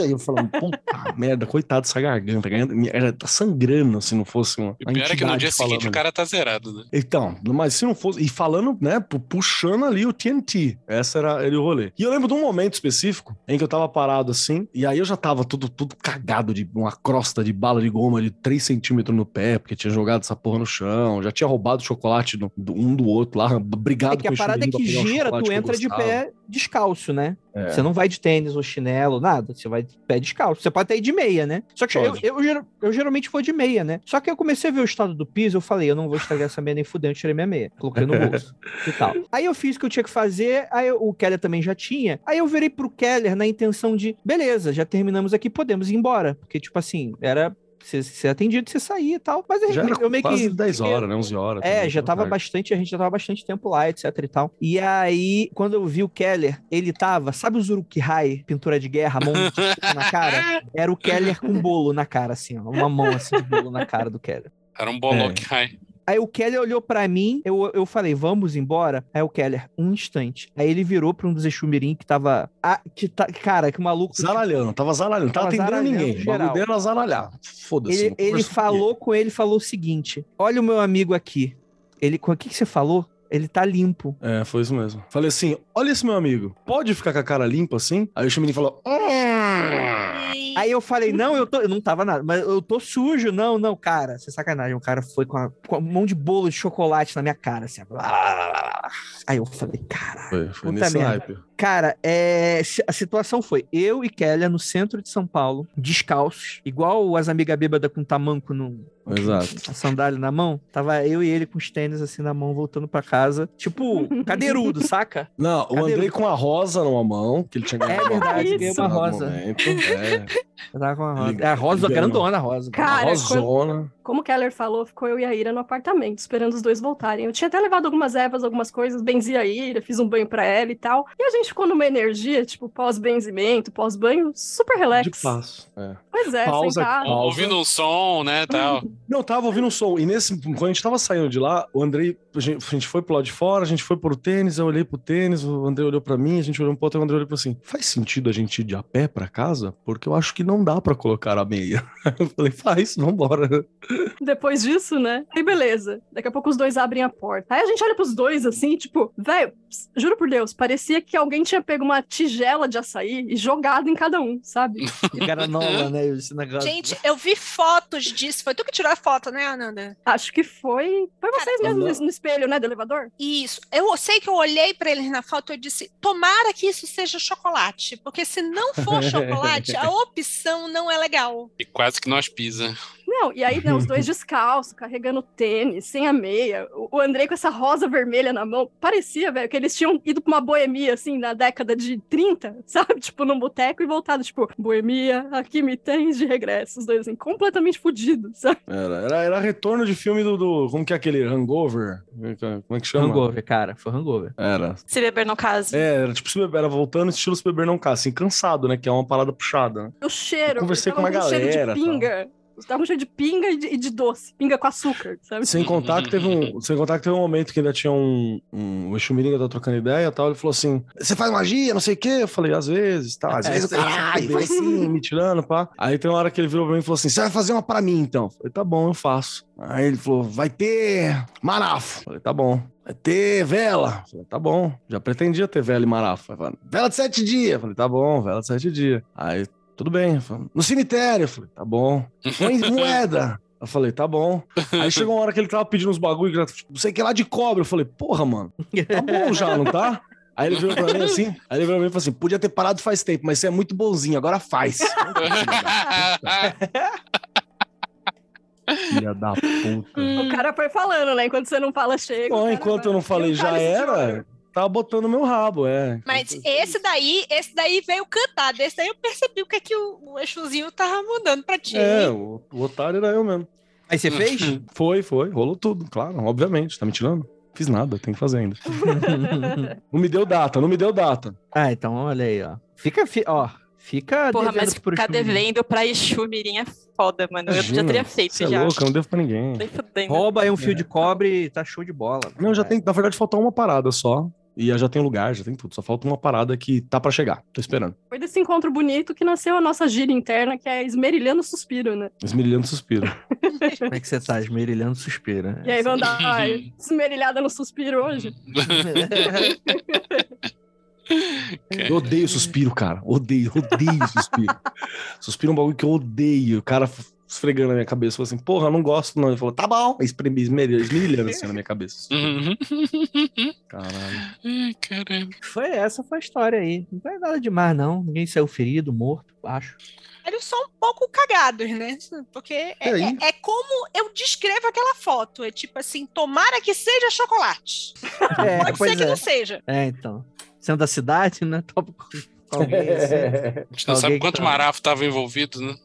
Aí eu falando, puta <laughs> merda, coitado dessa garganta. minha- tá sangrando se não fosse uma. E pior é que no dia seguinte falando o cara tá zerado, né? então, mas se não fosse. E falando, né, pu- puxando ali o TNT. Essa era ele o rolê. E eu lembro de um momento específico em que eu tava parado assim, e aí eu já tava tudo, tudo cagado de uma crosta de bala de goma de 3 centímetros no pé, porque tinha jogado essa porra no chão, já tinha roubado chocolate do, do- um do outro lá, brigado É que a com o parada é que gira, tu entra de pé descalço, né? É. Você não vai de tênis ou chinelo, nada. Você vai de pé descalço. Você pode até ir de meia, né? Só que eu, eu, geral- eu geralmente vou de meia, né? Só que eu comecei a ver o estado do piso, eu falei, eu não vou estragar essa meia nem fudendo, eu tirei minha meia. Coloquei no <laughs> bolso e tal. Aí eu fiz o que eu tinha que fazer, aí eu- o Keller também já tinha. Aí eu virei pro Keller na intenção de, beleza, já terminamos aqui, podemos ir embora. Porque, tipo assim, era ser, ser atendido, você sair e tal. Mas Já era eu meio quase que. 10 horas, né? 11 horas. É, também, já tava tarde. bastante, a gente já tava bastante tempo lá, etc e tal. E aí, quando eu vi o Keller, ele tava, sabe o Zuruk-hai, pintura de guerra, mão <laughs> na cara? Era o Keller com bolo na cara, assim, ó, uma mão assim de bolo na cara do Keller. Era um Bolok High. Aí o Keller olhou pra mim, eu, eu falei, vamos embora? Aí o Keller, um instante. Aí ele virou pra um dos Exumirim que tava. Ah, que tá, cara, que maluco. Zaralhando, tava zaralhando, não tava, Tava atendendo ninguém. O bagulho dele era zaralhar. Foda-se. Ele, ele falou com ele, falou o seguinte: olha o meu amigo aqui. Ele, o que, que você falou? Ele tá limpo. É, foi isso mesmo. Falei assim: olha esse meu amigo, pode ficar com a cara limpa assim? Aí o Chamirim falou: Aí eu falei, não, eu tô. Eu não tava nada, mas eu tô sujo. Não, não, cara, você é sacanagem. O cara foi com a, com a mão de bolo de chocolate na minha cara, assim. ó. Aí eu falei, caralho. Foi, foi Puta nesse hype. Cara, é, a situação foi eu e Kélia no centro de São Paulo, descalços, igual as amigas bêbadas com tamanco no. Exato. A sandália na mão. Tava eu e ele com os tênis assim na mão, voltando pra casa. Tipo, cadeirudo, <laughs> saca? Não, o Andrei com a rosa numa mão, que ele tinha ganhado. É verdade, no uma rosa. momento, É, <laughs> Eu tava com a rosa. Ele- É a rosa grandona, a rosa. Cara, rosona. Como o Keller falou, ficou eu e a Ira no apartamento, esperando os dois voltarem. Eu tinha até levado algumas ervas, algumas coisas, benzi a Ira, fiz um banho pra ela e tal. E a gente ficou numa energia, tipo, pós-benzimento, pós-banho, super relax. De passo. É. Pois é, Pausa, sentado. pausa. Ouvindo um som, né, <laughs> tal. Não, tava ouvindo um som. E nesse, quando a gente tava saindo de lá, o Andrei a gente, a gente foi pro lado de fora, a gente foi pro tênis, eu olhei pro tênis, o André olhou pra mim, a gente olhou um pro outro, o André olhou pra assim, faz sentido a gente ir de a pé pra casa? Porque eu acho que não dá pra colocar a meia. <laughs> Eu falei, faz, vambora. Depois disso, né? Aí beleza. Daqui a pouco os dois abrem a porta. Aí a gente olha pros dois assim, tipo, velho, juro por Deus, parecia que alguém tinha pego uma tigela de açaí e jogado em cada um, sabe? <laughs> Garanola, <laughs> né? Esse negócio. Gente, eu vi fotos disso. Foi tu que tirou a foto, né, Ananda? Acho que foi. Foi vocês Cara, mesmos no espelho, né? Do elevador? Isso. Eu sei que eu olhei pra eles na foto e disse: tomara que isso seja chocolate. Porque se não for <laughs> chocolate, a opção não é legal. E quase que nós pisa. Não, e aí, né, os dois <laughs> descalços, carregando tênis, sem a meia. O Andrei com essa rosa vermelha na mão. Parecia, velho, que eles tinham ido pra uma boemia, assim, na década de 30, <laughs> sabe? Tipo, num boteco e voltado, tipo, boemia, aqui me tens de regresso. Os dois, assim, completamente fudidos, sabe? Era, era, era retorno de filme do, do- Como que é aquele? Hangover? Como é que chama? Hangover, cara. Foi hangover. Era. Se beber no caso. É, era tipo, se beber- era voltando estilo se beber não casa, assim, cansado, né? Que é uma parada puxada. né? O cheiro. Eu conversei com uma um cheiro galera, de pinga. Tava cheiro de pinga e de, e de doce. Pinga com açúcar, sabe? Sem contar que teve um, sem contar que teve um momento que ainda tinha um, um o Exu Miringa tá trocando ideia e tal, ele falou assim: "Você faz magia, não sei o quê?" Eu falei: "Às vezes", tá, às É, vezes, caralho, vai sim, me tirando, pá. Aí tem uma hora que ele virou pra mim e falou assim: "Você vai fazer uma pra mim então?" Eu falei: "Tá bom, eu faço". Aí ele falou: "Vai ter marafo". Eu falei: "Tá bom". Vai ter vela. Falei, tá bom. Já pretendia ter vela e marafo. Ele falou, vela de sete dias. Eu falei, tá bom, vela de sete dias. Aí, tudo bem. Falei, no cemitério. Eu falei, tá bom. Põe moeda. Eu falei, tá bom. Aí chegou uma hora que ele tava pedindo uns bagulho, que era, tipo, não sei o que lá de cobre. Eu falei, porra, mano, tá bom já, não tá? Aí ele virou pra mim assim, aí ele virou pra mim e falou assim: podia ter parado faz tempo, mas você é muito bonzinho, agora faz. <laughs> Filha da puta. O cara foi falando, né? Enquanto você não fala, chega. Bom, enquanto vai. eu não falei já era. Tava botando meu rabo, é. Mas esse daí, esse daí veio cantar. Desse daí eu percebi o que é que o, o Exuzinho tava mudando pra ti. É, o, o otário era eu mesmo. Aí você fez? <laughs> Foi, foi, rolou tudo, claro, obviamente. Tá me tirando? Fiz nada, tem que fazer ainda. <laughs> Não me deu data, não me deu data. ah, então olha aí, ó. Fica, fi- ó. Fica Porra, devendo mas ficar devendo pra Exu Mirim é foda, mano. eu já teria feito Você é já. louco, eu não devo pra ninguém. Rouba aí um fio de cobre e tá show de bola. Não, já É. tem, na verdade, falta uma parada só. E já tem lugar, já tem tudo. Só falta uma parada que tá pra chegar. Tô esperando. Foi desse encontro bonito que nasceu a nossa gíria interna, que é esmerilhando suspiro, né? Esmerilhando suspiro. <laughs> Como é que você tá? Esmerilhando suspiro. né? E aí vão dar ai, esmerilhada no suspiro hoje. <laughs> Eu odeio suspiro, cara. Odeio, odeio suspiro. <laughs> suspiro é um bagulho que eu odeio. O cara esfregando na minha cabeça. Falou assim, porra, eu não gosto não. Ele falou, tá bom. Aí espreme- esmerilhando esmerilhando assim na minha cabeça. <laughs> Uhum. <laughs> Caralho. Ai, caramba. Foi essa foi a história aí. Não foi nada demais, não. Ninguém saiu ferido, morto, acho. Eles são um pouco cagados, né? Porque é, aí? é- é como eu descrevo aquela foto. É tipo assim, tomara que seja chocolate. É, Pode ser que é. não seja. É, então. Sendo da cidade, né? <laughs> Top alguém assim. A gente não sabe quanto tá- marafo tava envolvido, né?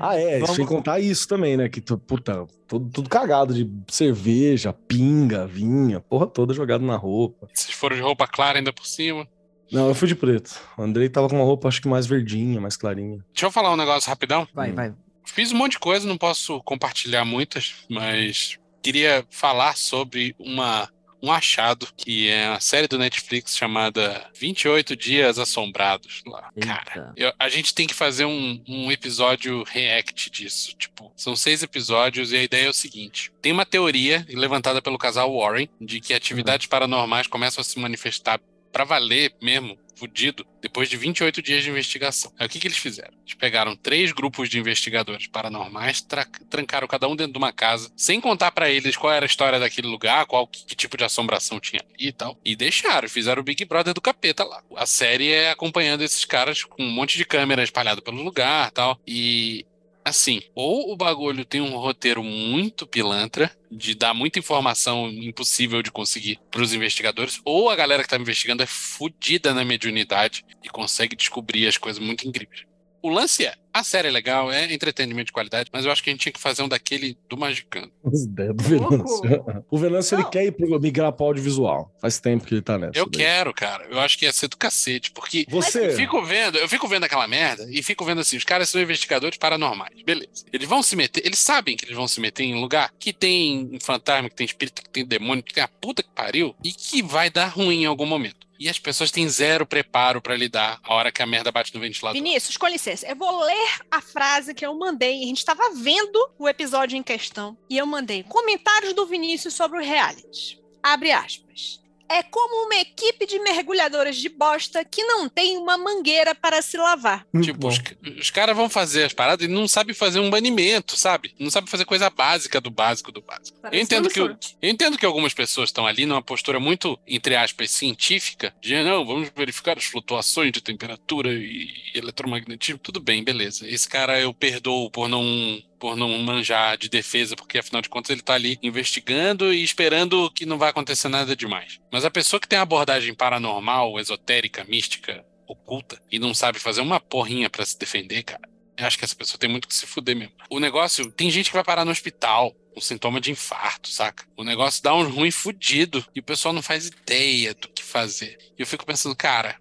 Ah, é, Vamos- sem contar isso também, né? Que, puta, tudo, tudo cagado de cerveja, pinga, vinha, porra toda jogada na roupa. Vocês foram de roupa clara ainda por cima. Não, eu fui de preto. O Andrei tava com uma roupa, acho que mais verdinha, mais clarinha. Deixa eu falar um negócio rapidão. Vai, Hum. vai. Fiz um monte de coisa, não posso compartilhar muitas, mas queria falar sobre uma, um achado, que é a série do Netflix chamada 28 Dias Assombrados. Lá. Cara, eu- a gente tem que fazer um, um episódio react disso. Tipo, são seis episódios e a ideia é o seguinte: tem uma teoria levantada pelo casal Warren de que atividades paranormais começam a se manifestar pra valer mesmo, fudido, depois de 28 dias de investigação. Aí o que, que eles fizeram? Eles pegaram três grupos de investigadores paranormais, tra- trancaram cada um dentro de uma casa, sem contar pra eles qual era a história daquele lugar, qual que, que tipo de assombração tinha ali e tal. E deixaram, fizeram o Big Brother do capeta lá. A série é acompanhando esses caras com um monte de câmera espalhado pelo lugar tal. E assim, ou o bagulho tem um roteiro muito pilantra, de dar muita informação impossível de conseguir pros investigadores, ou a galera que tá investigando é fodida na mediunidade e consegue descobrir as coisas muito incríveis. O lance é, a série é legal, é entretenimento de qualidade, mas eu acho que a gente tinha que fazer um daquele do Magicano. As ideias do. Venâncio. O Venâncio, ele quer ir pro, migrar pro audiovisual. Faz tempo que ele tá nessa. Eu daí. quero, cara. Eu acho que ia ser do cacete, porque Você... eu fico vendo, eu fico vendo aquela merda e fico vendo assim, os caras são investigadores paranormais, beleza. Eles vão se meter, eles sabem que eles vão se meter em um lugar que tem um fantasma, que tem espírito, que tem demônio, que tem a puta que pariu e que vai dar ruim em algum momento. E as pessoas têm zero preparo pra lidar a hora que a merda bate no ventilador. Vinícius, com licença, eu vou ler a frase que eu mandei. A gente estava vendo o episódio em questão e eu mandei comentários do Vinícius sobre o reality. Abre aspas. É como uma equipe de mergulhadores de bosta que não tem uma mangueira para se lavar. Muito Tipo, bom. os, os caras vão fazer as paradas e não sabem fazer um banimento, sabe? Não sabem fazer coisa básica do básico do básico. Parece Eu entendo, que, promissor. eu entendo que algumas pessoas estão ali numa postura muito, entre aspas, científica, de não, vamos verificar as flutuações de temperatura e eletromagnetismo. Tudo bem, beleza. Esse cara eu perdoo por não por não manjar de defesa, porque afinal de contas ele tá ali investigando e esperando que não vai acontecer nada demais. Mas a pessoa que tem a abordagem paranormal, esotérica, mística, oculta e não sabe fazer uma porrinha pra se defender, cara. Eu acho que essa pessoa tem muito que se fuder mesmo. O negócio, tem gente que vai parar no hospital com sintoma de infarto, saca? O negócio dá um ruim fudido e o pessoal não faz ideia do que fazer. E eu fico pensando, cara,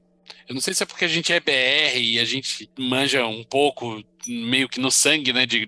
eu não sei se é porque a gente é BR e a gente manja um pouco, meio que no sangue, né, de,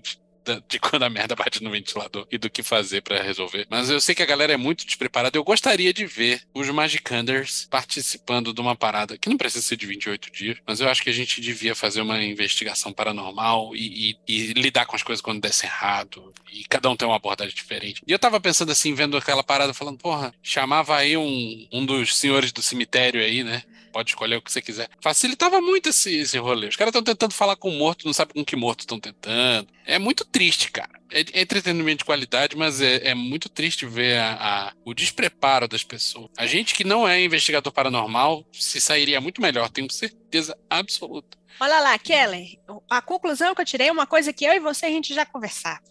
de quando a merda bate no ventilador e do que fazer pra resolver. Mas eu sei que a galera é muito despreparada. Eu gostaria de ver os Magicanders participando de uma parada que não precisa ser de 28 dias, mas eu acho que a gente devia fazer uma investigação paranormal e, e- e lidar com as coisas quando desse errado. E cada um tem uma abordagem diferente. E eu tava pensando assim, vendo aquela parada, falando, porra, chamava aí um, um dos senhores do cemitério aí, né? Pode escolher o que você quiser. Facilitava muito esse, esse rolê. Os caras estão tentando falar com o morto, não sabe com que morto estão tentando. É muito triste, cara. É, é entretenimento de qualidade, mas é, é muito triste ver a- a- o despreparo das pessoas. A gente que não é investigador paranormal se sairia muito melhor, tenho certeza absoluta. Olha lá, Keller, a conclusão que eu tirei é uma coisa que eu e você a gente já conversava.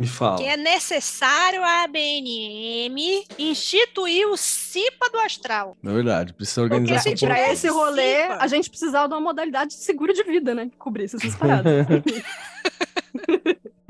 Me fala. Que é necessário a ABNM instituir o CIPA do astral. É verdade, precisa Porque organizar assim, essa pra porra. esse rolê, Participa. a gente precisava de uma modalidade de seguro de vida, né? Que cobrisse essas paradas. <laughs>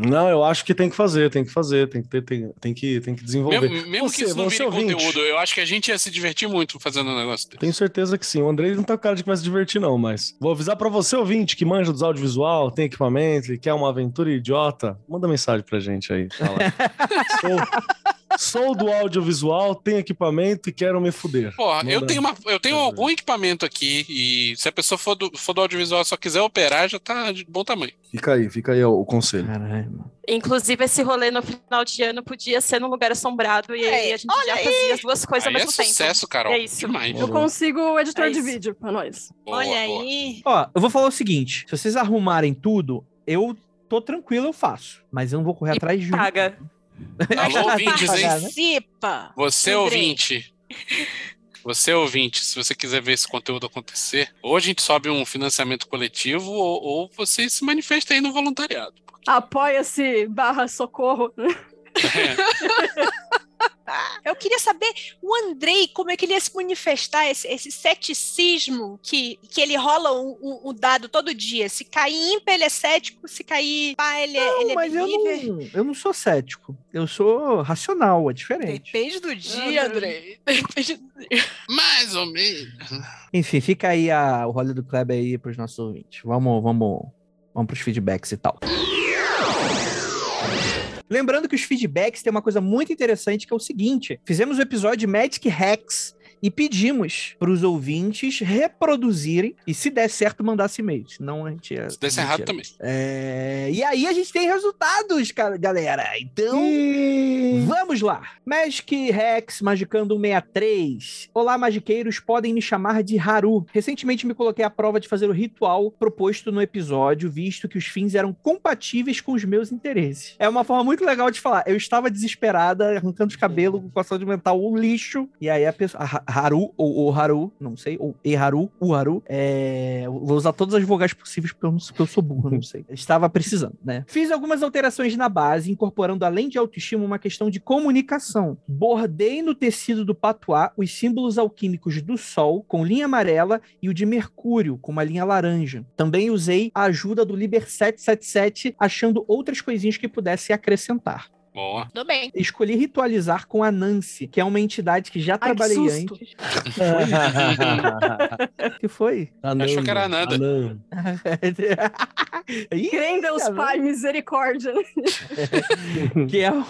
Não, eu acho que tem que fazer, tem que fazer, tem que, ter, tem, tem que, tem que desenvolver. Mesmo, mesmo Você, que isso não vire ouvinte. conteúdo, eu acho que a gente ia se divertir muito fazendo um negócio desse. Tenho certeza que sim. O Andrei não tá com cara de que vai se divertir, não, mas vou avisar pra você, ouvinte, que manja dos audiovisual, tem equipamento e quer uma aventura idiota, manda mensagem pra gente aí. Fala. <laughs> sou, sou do audiovisual, tenho equipamento e quero me fuder. Porra, eu tenho, uma, eu tenho algum equipamento aqui e se a pessoa for do, for do audiovisual e só quiser operar, já tá de bom tamanho. Fica aí, fica aí o, o conselho. Caralho. Inclusive, esse rolê no final de ano podia ser num lugar assombrado e aí a gente olha já aí. fazia as duas coisas Aí ao é mesmo tempo. sucesso, Carol. É isso. Demais. Eu consigo o editor É de vídeo pra nós. Boa, Olha boa. aí. Ó, eu vou falar o seguinte: se vocês arrumarem tudo, eu tô tranquilo, eu faço. Mas eu não vou correr E atrás de. paga. Alô, ouvintes, hein? Participa. Você Andrei. ouvinte. Você ouvinte, se você quiser ver esse conteúdo acontecer, ou a gente sobe um financiamento coletivo, ou, ou você se manifesta aí no voluntariado. Apoia-se barra socorro. <laughs> <laughs> Eu queria saber o Andrei, como é que ele ia se manifestar, esse, esse ceticismo que, que ele rola o um, um dado todo dia. Se cair ímpar, ele é cético, se cair pá, ele, é- ele é Mas eu believer. não, eu não sou cético. Eu sou racional, é diferente. Depende do dia, Andrei. <laughs> Depende do dia. Mais ou menos. Enfim, fica aí a, o rolê do Kleber aí pros nossos ouvintes. Vamos, vamos, vamos pros feedbacks e tal. Lembrando que os feedbacks tem uma coisa muito interessante que é o seguinte: fizemos o episódio de Magic Hacks e pedimos para os ouvintes reproduzirem e, se der certo, mandasse e-mail. Senão a gente ia. Se desse errado também. É, E aí a gente tem resultados, cara, galera. Então. Vamos lá! Magic Rex Magicando 163. Olá, magiqueiros, podem me chamar de Haru. Recentemente me coloquei à prova de fazer o ritual proposto no episódio, visto que os fins eram compatíveis com os meus interesses. É uma forma muito legal de falar. Eu estava desesperada, arrancando os cabelos com a saúde mental, um lixo. E aí a, pessoa, a, Haru, ou o Haru, não sei, ou Eharu, o Haru. É, vou usar todas as vogais possíveis porque eu, não, porque eu sou burro, não sei. Estava precisando, né? Fiz algumas alterações na base, incorporando além de autoestima uma questão de comunicação. Bordei no tecido do patuá os símbolos alquímicos do Sol com linha amarela e o de Mercúrio com uma linha laranja. Também usei a ajuda do Liber 777, achando outras coisinhas que pudesse acrescentar. Boa. Tudo bem. Escolhi ritualizar com a Nancy, que é uma entidade que já Ai, que trabalhei susto. antes. <laughs> que foi? Achou que era nada. Ananda. <laughs> Ih, Deus cara. Pai, misericórdia. <laughs> que é, uma,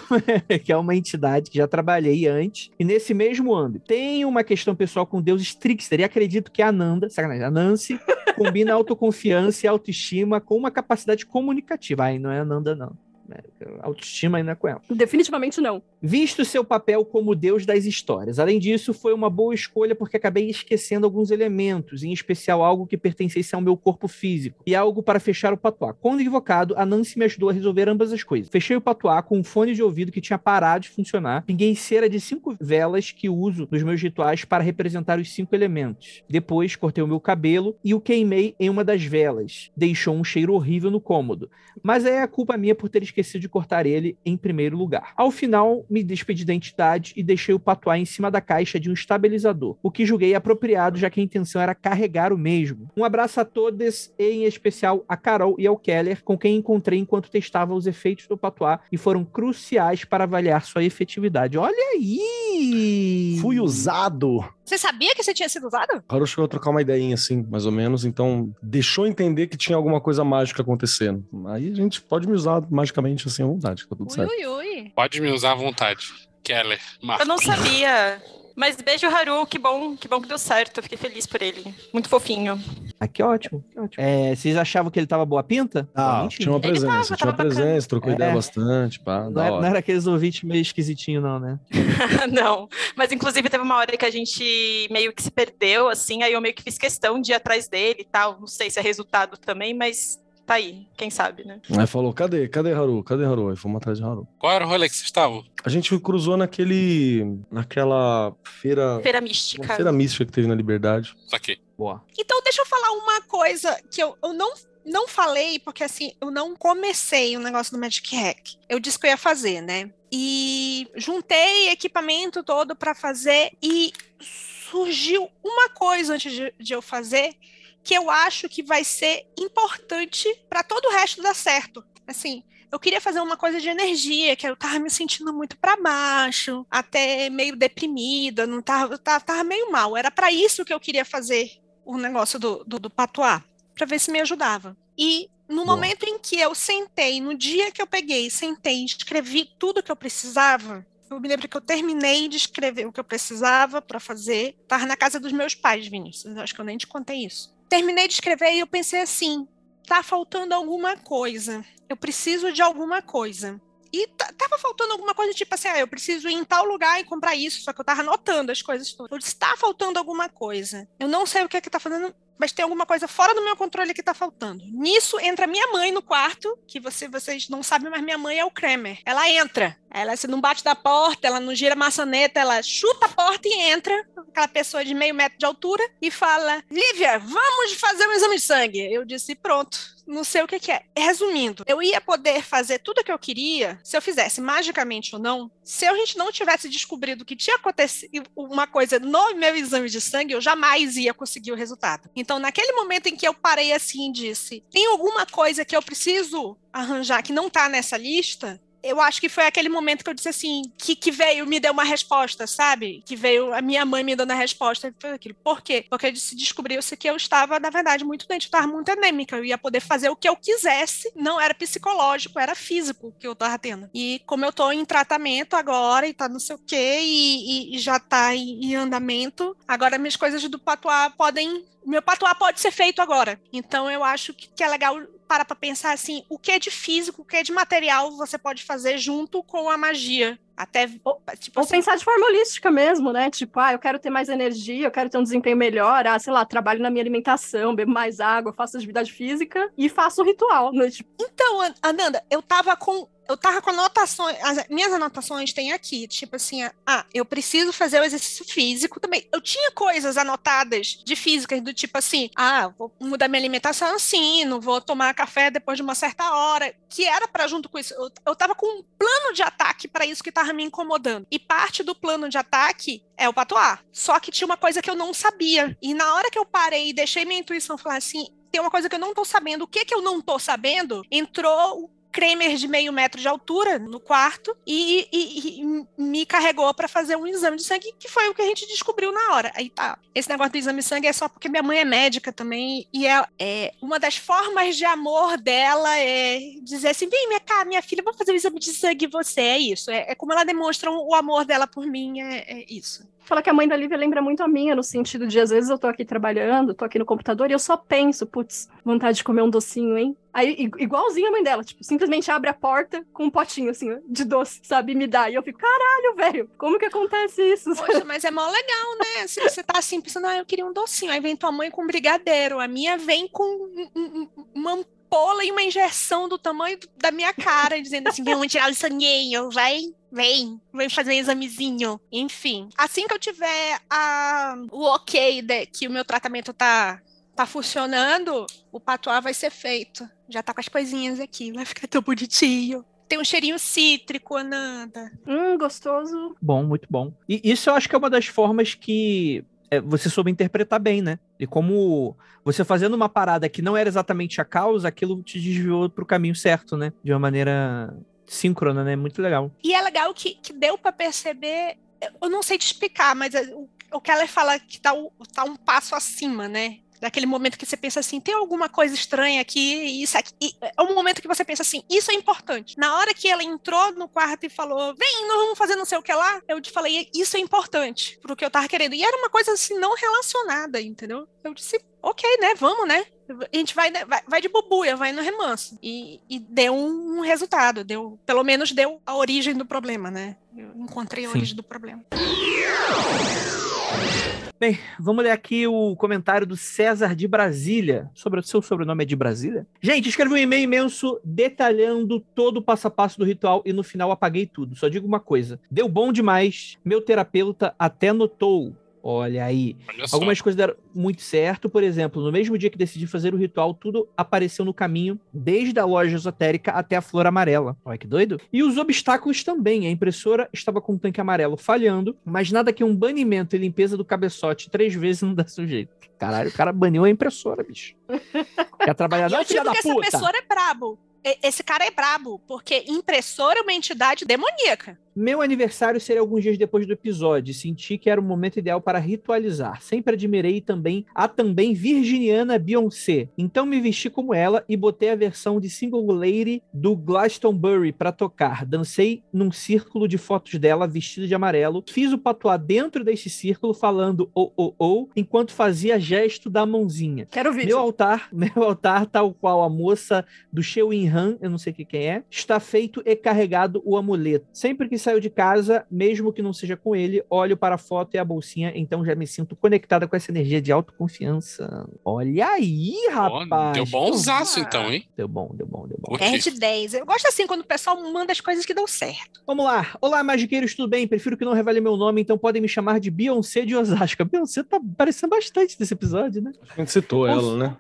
que é uma entidade que já trabalhei antes, e nesse mesmo âmbito. Tem uma questão pessoal com deuses trickster, e acredito que a Nanda, sacanagem, a Nancy, combina autoconfiança e autoestima com uma capacidade comunicativa. Aí não é a Nanda, não. Né? Autoestima ainda é com ela. Definitivamente não. Visto seu papel como deus das histórias. Além disso, foi uma boa escolha porque acabei esquecendo alguns elementos, em especial algo que pertencesse ao meu corpo físico, e algo para fechar o patuá. Quando invocado, a Nancy me ajudou a resolver ambas as coisas. Fechei o patuá com um fone de ouvido que tinha parado de funcionar, pinguei cera de cinco velas que uso nos meus rituais para representar os cinco elementos. Depois, cortei o meu cabelo e o queimei em uma das velas. Deixou um cheiro horrível no cômodo. Mas é a culpa minha por ter esquecido de cortar ele em primeiro lugar. Ao final, me despedi da entidade e deixei o patuá em cima da caixa de um estabilizador, o que julguei apropriado, já que a intenção era carregar o mesmo. Um abraço a todas, e em especial a Carol e ao Keller, com quem encontrei enquanto testava os efeitos do patuá e foram cruciais para avaliar sua efetividade. Olha aí! Fui usado. Você sabia que você tinha sido usado? O Haru chegou a trocar uma ideinha assim, mais ou menos, então deixou entender que tinha alguma coisa mágica acontecendo. Aí a gente pode me usar magicamente assim à vontade, tá tudo Ui, certo. ui, ui. Pode me usar à vontade. Keller, Marcos. Eu não sabia. Mas beijo, Haru, que bom, que bom que deu certo. Eu fiquei feliz por ele. Muito fofinho. Ah, que ótimo. que ótimo. É, vocês achavam que ele tava boa pinta? Ah, Mentira. tinha uma Ele presença, tava, tinha tava uma presença, trocou É. ideia bastante, pá, Não era, hora. não era aqueles ouvintes meio esquisitinhos, não, né? <laughs> não. Mas inclusive teve uma hora que a gente meio que se perdeu, assim, aí eu meio que fiz questão de ir atrás dele e tal. Não sei se é resultado também, mas tá aí, quem sabe, né? Aí falou, cadê? Cadê Haru? Cadê Haru? Aí fomos atrás de Haru. Qual era o rolê que vocês estavam? A gente cruzou naquele. naquela feira. Feira mística. feira mística que teve na Liberdade. Só que. Boa. Então, deixa eu falar uma coisa que eu, eu não, não falei, porque assim, eu não comecei o negócio do Magic Hack. Eu disse que eu ia fazer, né? E juntei equipamento todo para fazer e surgiu uma coisa antes de, de eu fazer que eu acho que vai ser importante para todo o resto dar certo. Assim, eu queria fazer uma coisa de energia, que eu tava me sentindo muito para baixo, até meio deprimida, não tava, eu tava, tava meio mal. Era para isso que eu queria fazer o negócio do, do, do patuá, para ver se me ajudava. E no Boa. momento em que eu sentei, no dia que eu peguei, sentei, escrevi tudo que eu precisava, eu me lembro que eu terminei de escrever o que eu precisava para fazer. Tava na casa dos meus pais, Vinícius. Acho que eu nem te contei isso. Terminei de escrever e eu pensei assim: tá faltando alguma coisa. Eu preciso de alguma coisa. E ta- tava faltando alguma coisa, tipo assim, ah, eu preciso ir em tal lugar e comprar isso, só que eu tava anotando as coisas todas. Eu disse, tá faltando alguma coisa. Eu não sei o que é que tá faltando, mas tem alguma coisa fora do meu controle que tá faltando. Nisso entra minha mãe no quarto, que você, vocês não sabem, mas minha mãe é o Kramer. Ela entra. Ela se não bate da porta, ela não gira a maçaneta, ela chuta a porta e entra, aquela pessoa de meio metro de altura, e fala: Lívia, vamos fazer um exame de sangue. Eu disse: pronto, não sei o que, que é. Resumindo, eu ia poder fazer tudo o que eu queria, se eu fizesse magicamente ou não. Se a gente não tivesse descobrido que tinha acontecido uma coisa no meu exame de sangue, eu jamais ia conseguir o resultado. Então, naquele momento em que eu parei assim e disse: tem alguma coisa que eu preciso arranjar que não está nessa lista? Eu acho que foi aquele momento que eu disse assim, que, que veio, me deu uma resposta, sabe? Que veio a minha mãe me dando a resposta. Foi aquilo. Por quê? Porque se descobriu-se que eu estava, na verdade, muito doente, eu estava muito anêmica. Eu ia poder fazer o que eu quisesse, não era psicológico, era físico que eu estava tendo. E como eu estou em tratamento agora e tá não sei o quê, e, e- e já está em, em andamento, agora minhas coisas do patuá podem. Meu patuá pode ser feito agora. Então eu acho que, que é legal parar para pensar assim, o que é de físico, o que é de material você pode fazer junto com a magia Até, tipo Ou assim, pensar de forma holística mesmo, né? Tipo, ah, eu quero ter mais energia, eu quero ter um desempenho melhor, ah, sei lá, trabalho na minha alimentação, bebo mais água, faço atividade física e faço o ritual. Né? Tipo, Então, An- Ananda, eu tava com. Eu tava com anotações. As minhas anotações tem aqui, tipo assim, ah, eu preciso fazer o exercício físico também. Eu tinha coisas anotadas de físicas, do tipo assim, ah, vou mudar minha alimentação assim, não vou tomar café depois de uma certa hora, que era pra junto com isso. Eu, eu tava com um plano de ataque pra isso que tava me incomodando. E parte do plano de ataque é o patuá. Só que tinha uma coisa que eu não sabia. E na hora que eu parei e deixei minha intuição falar assim, tem uma coisa que eu não tô sabendo. O que que eu não tô sabendo? Entrou Kramer de meio metro de altura no quarto e, e- e me carregou para fazer um exame de sangue, que foi o que a gente descobriu na hora. Aí tá. Esse negócio do exame de sangue é só porque minha mãe é médica também, e é, é uma das formas de amor dela é dizer assim: vem, minha cara, minha filha, vou fazer o exame de sangue você. É isso. É, é como ela demonstra o amor dela por mim, é, é isso. Fala que a mãe da Lívia lembra muito a minha, no sentido de, às vezes, eu tô aqui trabalhando, tô aqui no computador e eu só penso, putz, vontade de comer um docinho, hein? Aí, igualzinho a mãe dela, tipo, simplesmente abre a porta com um potinho, assim, de doce, sabe? E me dá. E eu fico, caralho, velho, como que acontece isso? Poxa, <laughs> mas é mó legal, né? Se você tá assim pensando, ah, eu queria um docinho. Aí vem tua mãe com um brigadeiro. A minha vem com um- um- um- uma ampola e uma injeção do tamanho da minha cara, dizendo assim: vamos tirar o sanguinho, vai. Vem, vem fazer um examezinho. Enfim, assim que eu tiver a, o ok de que o meu tratamento tá, tá funcionando, o patuá vai ser feito. Já tá com as coisinhas aqui, vai ficar tão bonitinho. Tem um cheirinho cítrico, Ananda. Hum, gostoso. Bom, muito bom. E isso eu acho que é uma das formas que é, você soube interpretar bem, né? E como você fazendo uma parada que não era exatamente a causa, aquilo te desviou pro caminho certo, né? De uma maneira síncrona, né? Muito legal. E é legal que, que deu para perceber, eu não sei te explicar, mas é, o, o Keller fala que tá, tá um passo acima, né? Daquele momento que você pensa assim, tem alguma coisa estranha aqui, isso aqui. E é um momento que você pensa assim, isso é importante. Na hora que ela entrou no quarto e falou, vem, nós vamos fazer não sei o que lá, eu te falei, isso é importante pro que eu tava querendo. E era uma coisa assim, não relacionada, entendeu? Eu disse, ok, né? Vamos, né? A gente vai, né, vai, vai de bubuia, vai no remanso. E, e deu um resultado, deu, pelo menos deu a origem do problema, né? Eu encontrei a Sim. origem do problema. Bem, vamos ler aqui o comentário do César de Brasília. Sobre o seu sobrenome é de Brasília? Gente, escrevi um e-mail imenso detalhando todo o passo a passo do ritual e no final apaguei tudo. Só digo uma coisa: deu bom demais. Meu terapeuta até notou. Olha aí. Olha. Algumas coisas deram muito certo. Por exemplo, no mesmo dia que decidi fazer o ritual, tudo apareceu no caminho, desde a loja esotérica até a flor amarela. Olha que doido. E os obstáculos também. A impressora estava com o tanque amarelo falhando, mas nada que um banimento e limpeza do cabeçote três vezes não dá sujeito. Caralho, o cara baniu a impressora, bicho. Quer trabalhar, não, eu filha digo da que essa puta? pessoa é brabo. Esse cara é brabo, porque impressora é uma entidade demoníaca. Meu aniversário seria alguns dias depois do episódio. Senti que era o momento ideal para ritualizar. Sempre admirei também a também virginiana Beyoncé. Então me vesti como ela e botei a versão de single lady do Glastonbury para tocar. Dancei num círculo de fotos dela vestida de amarelo. Fiz o patuá dentro deste círculo falando oh oh oh enquanto fazia gesto da mãozinha. Quero o vídeo. Meu altar, <laughs> meu altar, tal qual a moça do Shewin Han, eu não sei o que quem é, está feito e carregado o amuleto. Sempre que saio de casa, mesmo que não seja com ele, olho para a foto e a bolsinha, então já me sinto conectada com essa energia de autoconfiança. Olha aí, rapaz. deu bom usaço, então, hein? Deu bom, deu bom, deu bom. Curti. É de 10. Eu gosto assim quando o pessoal manda as coisas que dão certo. Vamos lá. Olá, magiqueiros, tudo bem? Prefiro que não revele meu nome, então podem me chamar de Beyoncé de Osasco. Beyoncé tá parecendo bastante nesse episódio, né? A gente citou ela, né?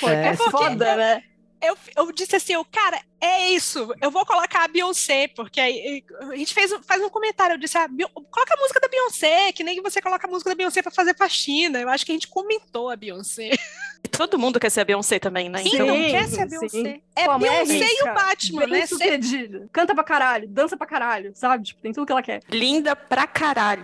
Pô, É, é foda, né? Eu, eu disse assim, o cara, é isso. Eu vou colocar a Beyoncé, porque aí a gente fez, faz um comentário. Eu disse, ah, coloca a música da Beyoncé, que nem você coloca a música da Beyoncé pra fazer faxina. Eu acho que a gente comentou a Beyoncé. <laughs> E todo mundo quer ser a Beyoncé também, né? Sim, Então, não quer ser a sim. Beyoncé. É Pô, é Beyoncé e rica, o Batman, bem né? Sucedida. Canta pra caralho, dança pra caralho, sabe? Tipo, tem tudo que ela quer. linda pra caralho.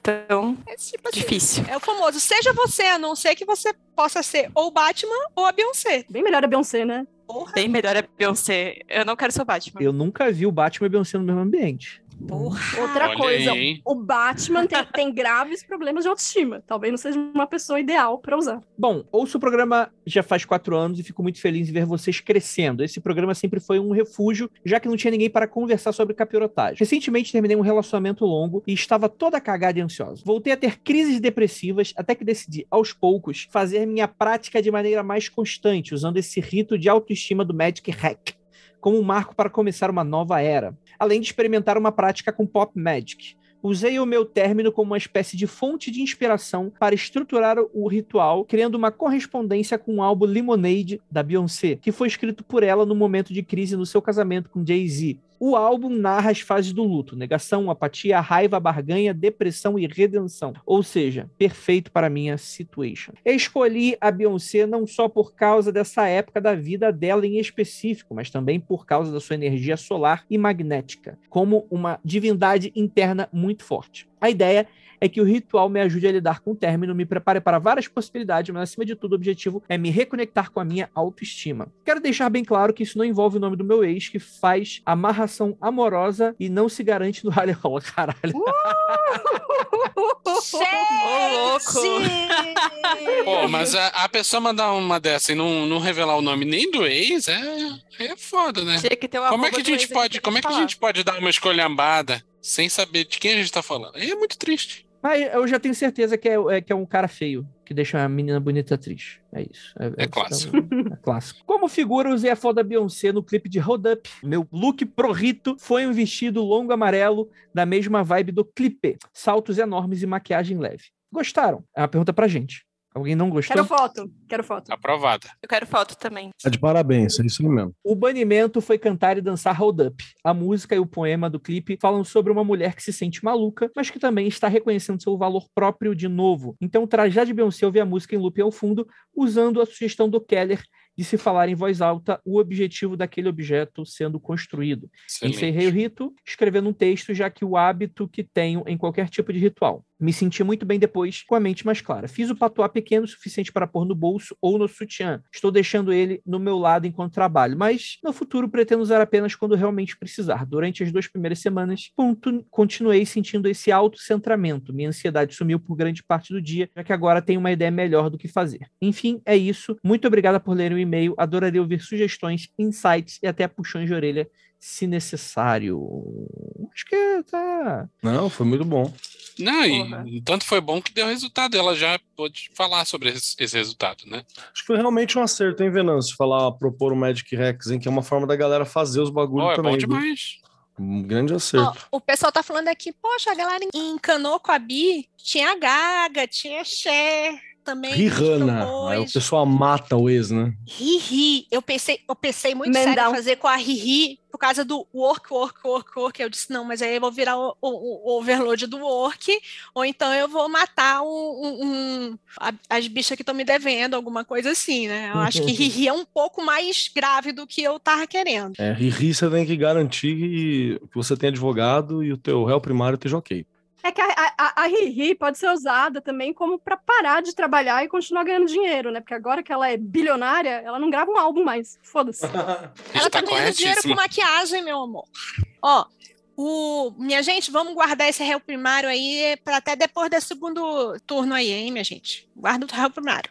Então, É tipo assim, difícil. É o famoso, seja você, a não ser que você possa ser ou o Batman ou a Beyoncé. Bem melhor a Beyoncé, né? Porra. Bem melhor a Beyoncé. Eu não quero ser o Batman. Eu nunca vi o Batman e a Beyoncé no mesmo ambiente. Porra. Outra Olha coisa, aí, o Batman tem, tem <laughs> graves problemas de autoestima. Talvez não seja uma pessoa ideal pra usar. Bom, ouço o programa já faz quatro anos e fico muito feliz em ver vocês crescendo. Esse programa sempre foi um refúgio, já que não tinha ninguém para conversar sobre capirotagem. Recentemente terminei um relacionamento longo e estava toda cagada e ansiosa. Voltei a ter crises depressivas até que decidi, aos poucos, fazer minha prática de maneira mais constante, usando esse rito de autoestima do Magic Hack como um marco para começar uma nova era, além de experimentar uma prática com Pop Magic. Usei o meu término como uma espécie de fonte de inspiração para estruturar o ritual, criando uma correspondência com o álbum Lemonade da Beyoncé, que foi escrito por ela no momento de crise no seu casamento com Jay-Z. O álbum narra as fases do luto: negação, apatia, raiva, barganha, depressão e redenção. Ou seja, perfeito para minha situation. Escolhi a Beyoncé não só por causa dessa época da vida dela em específico, mas também por causa da sua energia solar e magnética, como uma divindade interna muito forte. A ideia é que o ritual me ajude a lidar com o término, me prepare para várias possibilidades, mas acima de tudo o objetivo é me reconectar com a minha autoestima. Quero deixar bem claro que isso não envolve o nome do meu ex, que faz amarração amorosa e não se garante no rally rola, <laughs> caralho. Gente! Pô, mas a, a pessoa mandar uma dessa e não, não revelar o nome nem do ex é, é foda, né? Como é que a gente pode, como é que a gente pode dar uma escolhambada sem saber de quem a gente tá falando? Aí é muito triste. Mas eu já tenho certeza que é, é- que é um cara feio que deixa a menina bonita triste. É isso. É clássico. É, clássico. Como figura, usei a foto da Beyoncé no clipe de Hold Up. Meu look pro rito foi um vestido longo amarelo da mesma vibe do clipe. Saltos enormes e maquiagem leve. Gostaram? É uma pergunta pra gente. Alguém não gostou? Quero foto, quero foto. Aprovada. Eu quero foto também. Tá de parabéns, é isso mesmo. O banimento foi cantar e dançar Hold Up. A música e o poema do clipe falam sobre uma mulher que se sente maluca, mas que também está reconhecendo seu valor próprio de novo. Então, trajar de Beyoncé ouvir a música em loop ao fundo, usando a sugestão do Keller de se falar em voz alta o objetivo daquele objeto sendo construído. Encerrei o Excelente. rito escrevendo um texto, já que o hábito que tenho em qualquer tipo de ritual. Me senti muito bem depois, com a mente mais clara. Fiz o patuá pequeno o suficiente para pôr no bolso ou no sutiã. Estou deixando ele no meu lado enquanto trabalho, mas no futuro pretendo usar apenas quando realmente precisar. Durante as duas primeiras semanas, continuei sentindo esse autocentramento. Minha ansiedade sumiu por grande parte do dia, já que agora tenho uma ideia melhor do que fazer. Enfim, é isso. Muito obrigada por lerem o e-mail. Adoraria ouvir sugestões, insights e até puxões de orelha se necessário. Acho que tá. Não, foi muito bom. Não, Porra. e tanto foi bom que deu resultado. Ela já pôde falar sobre esse, esse resultado, né? Acho que foi realmente um acerto, hein, Venâncio? Falar, propor o Magic Rex, hein, que é uma forma da galera fazer os bagulhos Ó, é também. bom viu? demais. Um grande acerto. o pessoal tá falando aqui, poxa, a galera encanou com a Bi, tinha a Gaga, tinha Cher também. Rihanna. Aí o pessoal mata o ex, né? Riri. Eu pensei, eu pensei muito Mendão. sério em fazer com a Riri por causa do work, work, work, work. Eu disse, não, mas aí eu vou virar o, o- o overload do work, ou então eu vou matar um, um- um- a- as bichas que estão me devendo, alguma coisa assim, né? Eu acho que Riri é um pouco mais grave do que eu tava querendo. É, Riri, você tem que garantir que você tem advogado e o teu réu primário esteja ok. É que a, a, a- Riri pode ser usada também como pra parar de trabalhar e continuar ganhando dinheiro, né? Porque agora que ela é bilionária, ela não grava um álbum mais. Foda-se. <laughs> Ela Está tá ganhando dinheiro com maquiagem, meu amor. Ó, o, minha gente, vamos guardar esse réu primário aí para até depois do segundo turno aí, hein, minha gente? Guarda o réu primário.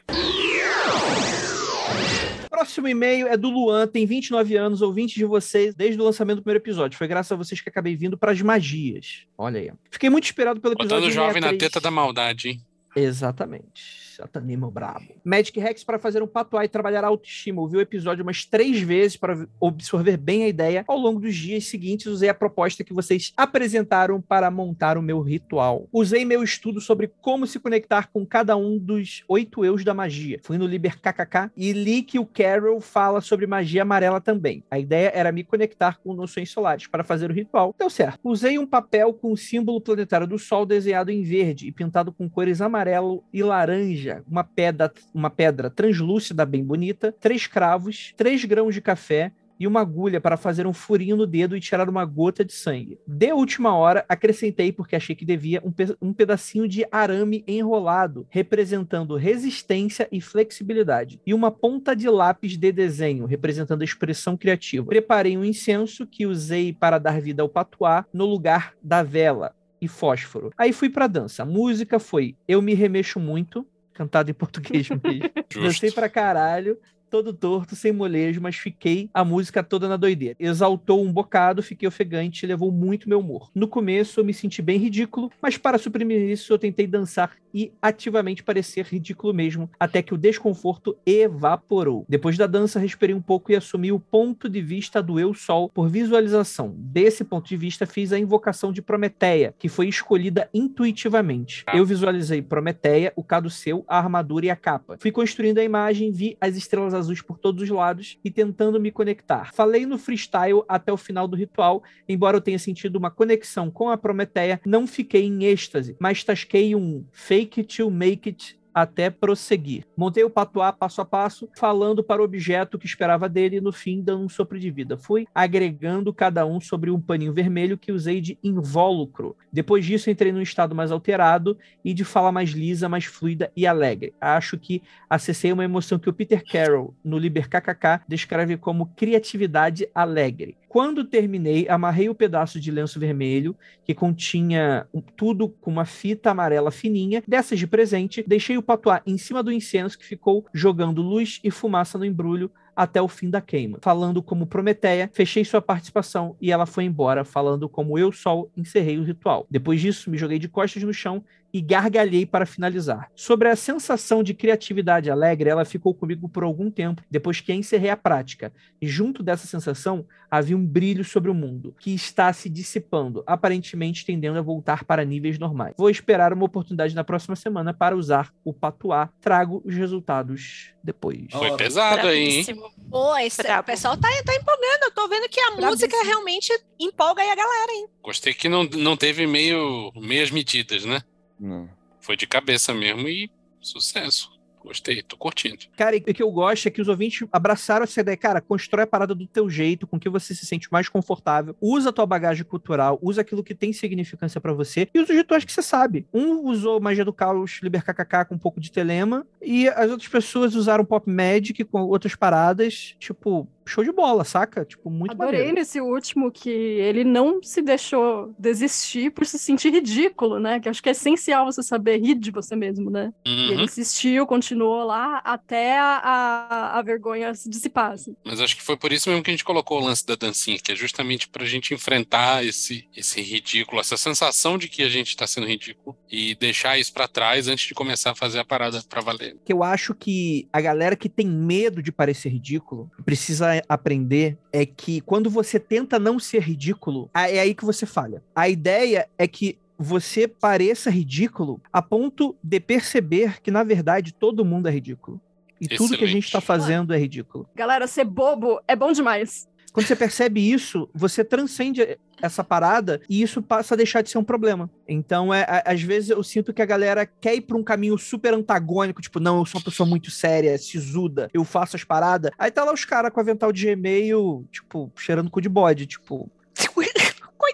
Próximo e-mail é do Luan, tem 29 anos, ouvinte de vocês desde o lançamento do primeiro episódio. Foi graças a vocês que acabei vindo para as magias. Olha aí. Fiquei muito inspirado pelo episódio. Botando o jovem na 63. teta da maldade, hein? Exatamente. Satanimo brabo. Magic Rex para fazer um patuá e trabalhar a autoestima. Ouvi o episódio umas três vezes para absorver bem a ideia. Ao longo dos dias seguintes, usei a proposta que vocês apresentaram para montar o meu ritual. Usei meu estudo sobre como se conectar com cada um dos oito eus da magia. Fui no Liber KKK e li que o Carol fala sobre magia amarela também. A ideia era me conectar com noções solares para fazer o ritual. Deu certo. Usei um papel com o símbolo planetário do Sol desenhado em verde e pintado com cores amarelo e laranja. Uma pedra, uma pedra translúcida bem bonita, três cravos, três grãos de café e uma agulha para fazer um furinho no dedo e tirar uma gota de sangue. De última hora, acrescentei, porque achei que devia, um, pe um pedacinho de arame enrolado, representando resistência e flexibilidade, e uma ponta de lápis de desenho, representando a expressão criativa. Preparei um incenso que usei para dar vida ao patuá no lugar da vela e fósforo. Aí fui pra dança. A música foi Eu Me Remexo Muito, cantado em português mesmo. <laughs> Dancei pra caralho todo torto, sem molejo, mas fiquei a música toda na doideira. Exaltou um bocado, fiquei ofegante levou muito meu humor. No começo eu me senti bem ridículo, mas para suprimir isso eu tentei dançar e ativamente parecer ridículo mesmo, até que o desconforto evaporou. Depois da dança, respirei um pouco e assumi o ponto de vista do eu sol por visualização. Desse ponto de vista, fiz a invocação de Prometeia, que foi escolhida intuitivamente. Eu visualizei Prometeia, o caduceu, a armadura e a capa. Fui construindo a imagem, vi as estrelas azuis por todos os lados e tentando me conectar. Falei no freestyle até o final do ritual, embora eu tenha sentido uma conexão com a Prometeia, não fiquei em êxtase, mas tasquei um fake it to make it até prosseguir. Montei o patuá passo a passo, falando para o objeto que esperava dele e no fim dando um sopro de vida. Fui agregando cada um sobre um paninho vermelho que usei de invólucro. Depois disso entrei num estado mais alterado e de fala mais lisa, mais fluida e alegre. Acho que acessei uma emoção que o Peter Carroll, no Liber KKK, descreve como criatividade alegre. Quando terminei, amarrei o pedaço de lenço vermelho, que continha tudo com uma fita amarela fininha, dessas de presente, deixei o patuá em cima do incenso que ficou jogando luz e fumaça no embrulho até o fim da queima. Falando como Prometeia, fechei sua participação e ela foi embora, falando como eu, Sol, encerrei o ritual. Depois disso, me joguei de costas no chão e gargalhei para finalizar. Sobre a sensação de criatividade alegre, ela ficou comigo por algum tempo depois que encerrei a prática. E junto dessa sensação havia um brilho sobre o mundo, que está se dissipando, aparentemente tendendo a voltar para níveis normais. Vou esperar uma oportunidade na próxima semana para usar o patuá. Trago os resultados depois. Foi pesado aí, hein? Pô, esse, o pessoal tá, tá empolgando. Eu tô vendo que a Bravíssimo. música realmente empolga aí a galera, hein? Gostei que não, não teve meio, meias medidas, né? Não. Foi de cabeça mesmo e sucesso. Gostei, tô curtindo. Cara, e o que eu gosto é que os ouvintes abraçaram essa ideia. Cara, constrói a parada do teu jeito, com que você se sente mais confortável. Usa a tua bagagem cultural, usa aquilo que tem significância pra você e usa os rituais que você sabe. Um usou Magia do Caos, Liber KKK com um pouco de telema e as outras pessoas usaram Pop Magic com outras paradas. Tipo, show de bola, saca? Tipo, muito Adorei maneiro. nesse último que ele não se deixou desistir por se sentir ridículo, né? Que acho que é essencial você saber rir de você mesmo, né? E ele Uhum. insistiu, continuou lá até a, a, vergonha se dissipar. assim. Mas acho que foi por isso mesmo que a gente colocou o lance da dancinha, que é justamente pra gente enfrentar esse, esse ridículo, essa sensação de que a gente tá sendo ridículo e deixar isso pra trás antes de começar a fazer a parada pra valer. que eu acho que a galera que tem medo de parecer ridículo precisa aprender é que quando você tenta não ser ridículo, é aí que você falha. A ideia é que você pareça ridículo a ponto de perceber que, na verdade, todo mundo é ridículo. E tudo que a gente Excelente. tá fazendo é ridículo. Galera, ser bobo é bom demais. Quando você percebe isso, você transcende essa parada e isso passa a deixar de ser um problema. Então, é, a- às vezes eu sinto que a galera quer ir pra um caminho super antagônico, tipo, não, eu sou uma pessoa muito séria, sisuda, eu faço as paradas. Aí tá lá os caras com avental de Gmail, tipo, cheirando cu de bode, tipo, <laughs>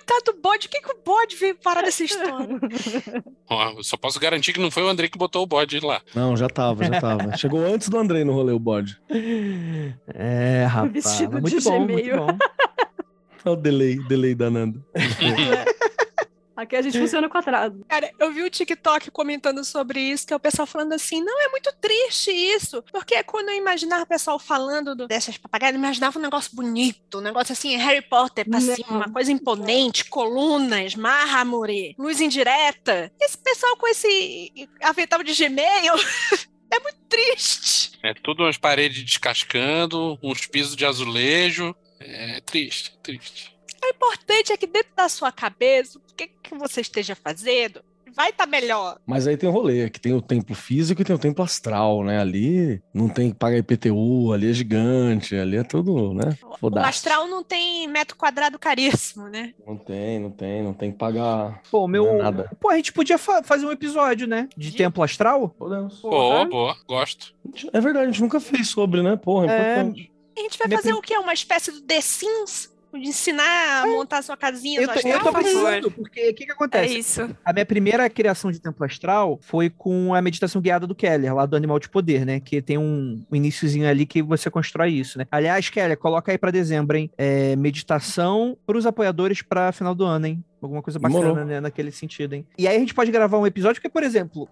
Coitado do bode, o que, que o bode veio parar nessa história? <laughs> Só posso garantir que não foi o André que botou o bode lá. Não, já tava, já tava. <laughs> Chegou antes do Andrei no rolê o bode. é, rapaz, Vestido mas muito de bom, Gmail. muito bom. Olha <laughs> o delay, delay da Nanda. Aqui a gente funciona com atraso. Cara, eu vi o TikTok comentando sobre isso, que é o pessoal falando assim, não, é muito triste isso, porque quando eu imaginava o pessoal falando do- dessas papagaias, eu imaginava um negócio bonito, um negócio assim, Harry Potter pra Não. cima, uma coisa imponente, colunas, mármore, luz indireta. Esse pessoal com esse avental de Gmail <laughs> é muito triste. É tudo umas paredes descascando, uns pisos de azulejo. É triste, triste. O importante é que dentro da sua cabeça, o que, que você esteja fazendo, vai estar melhor. Mas aí tem o rolê, que tem o templo físico e tem o templo astral, né? Ali não tem que pagar IPTU, ali é gigante, ali é tudo, né? O astral não tem metro quadrado caríssimo, né? Não tem, não tem, não tem que pagar Pô, meu. É nada. Pô, a gente podia fa- fazer um episódio, né? De Templo Astral? Podemos. Boa, boa, gosto. É verdade, a gente nunca fez sobre, né? Porra, é É, importante. A gente vai Minha fazer prim- o quê? Uma espécie do The Sims? De ensinar a montar sua casinha Eu do tô, eu astral? tô por favor. pensando, porque o que que É acontece? isso. A minha primeira criação de templo astral foi com a meditação guiada do Keller, lá do Animal de Poder, né? Que tem um, um iniciozinho ali que você constrói isso, né? Aliás, Keller, coloca aí pra dezembro, hein? É, meditação pros apoiadores pra final do ano, hein? Alguma coisa bacana, né? Naquele sentido, hein? E aí a gente pode gravar um episódio, porque, por exemplo,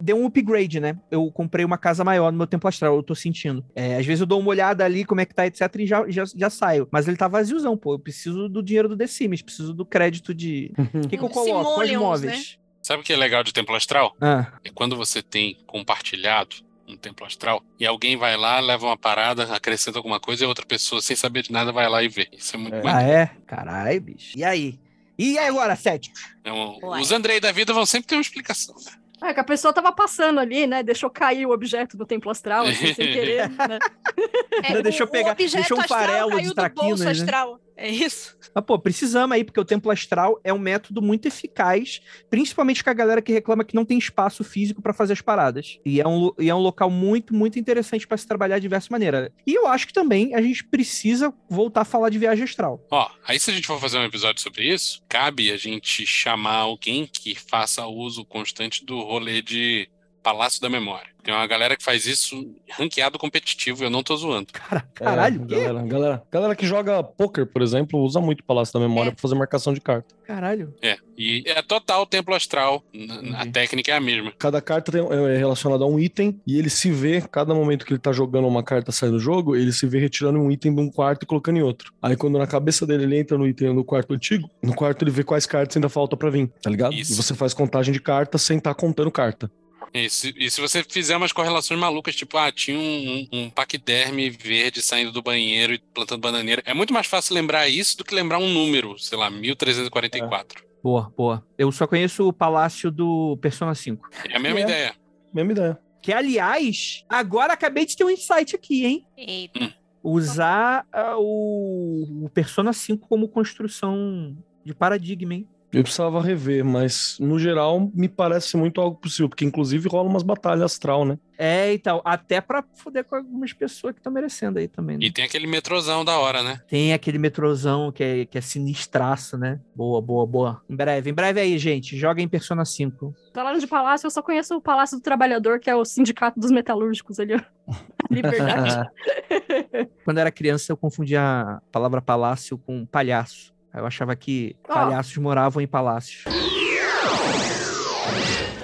deu um upgrade, né? Eu comprei uma casa maior no meu templo astral, eu tô sentindo. É, às vezes eu dou uma olhada ali, como é que tá, etc, e já, já, já saio. Mas ele tá vaziozão, pô. Eu preciso do dinheiro do The Sims, preciso do crédito de... O que, que eu coloco? Quais simoleons, móveis? Sabe o que é legal de templo astral? Ah, É quando você tem compartilhado um templo astral e alguém vai lá, leva uma parada, acrescenta alguma coisa e outra pessoa, sem saber de nada, vai lá e vê. Isso é muito É. ah, é? Caralho, bicho. E aí? E agora, Sete? É um- os Andrei da vida vão sempre ter uma explicação. né? É que a pessoa tava passando ali, né? Deixou cair o objeto do templo astral, assim, sem <laughs> querer, né? É, Deixa eu o- pegar- o deixa um farelo de bolso né? astral. É isso? Mas, pô, precisamos aí, porque o templo astral é um método muito eficaz, principalmente com a galera que reclama que não tem espaço físico pra fazer as paradas. E é um, e é um local muito, muito interessante pra se trabalhar de diversas maneiras. E eu acho que também a gente precisa voltar a falar de viagem astral. Ó, aí se a gente for fazer um episódio sobre isso, cabe a gente chamar alguém que faça uso constante do rolê de Palácio da Memória. Tem uma galera que faz isso ranqueado competitivo, eu não tô zoando. Cara, caralho, É, galera, galera, galera que joga poker, por exemplo, usa muito o Palácio da Memória É. pra fazer marcação de carta. Caralho. É, e é total templo astral, a técnica é a mesma. Cada carta tem- é relacionada a um item e ele se vê, cada momento que ele tá jogando uma carta sai do jogo, ele se vê retirando um item de um quarto e colocando em outro. Aí quando na cabeça dele ele entra no item no quarto antigo, no quarto ele vê quais cartas ainda falta pra vir, tá ligado? Isso. E você faz contagem de cartas sem estar contando carta. E se, e se você fizer umas correlações malucas, tipo, ah, tinha um, um, um paquiderme verde saindo do banheiro e plantando bananeira, é muito mais fácil lembrar isso do que lembrar um número, sei lá, 1344. Boa, boa. Eu só conheço o palácio do Persona 5. É, a mesma É. ideia. Mesma ideia. Que, aliás, agora acabei de ter um insight aqui, hein? Eita. Usar ah, o, o Persona 5 como construção de paradigma, hein? Eu precisava rever, mas no geral me parece muito algo possível, porque inclusive rola umas batalhas astral, né? É, então, até pra foder com algumas pessoas que estão merecendo aí também, né? E tem aquele metrozão da hora, né? Tem aquele metrozão que é, que é sinistraço, né? Boa, boa, boa. Em breve, em breve aí, gente. Joga em Persona 5. Falando de palácio, eu só conheço o Palácio do Trabalhador, que é o sindicato dos metalúrgicos ali, ó. <laughs> Liberdade. Quando eu era criança, eu confundia a palavra palácio com palhaço. Eu achava que Ó. palhaços moravam em palácios.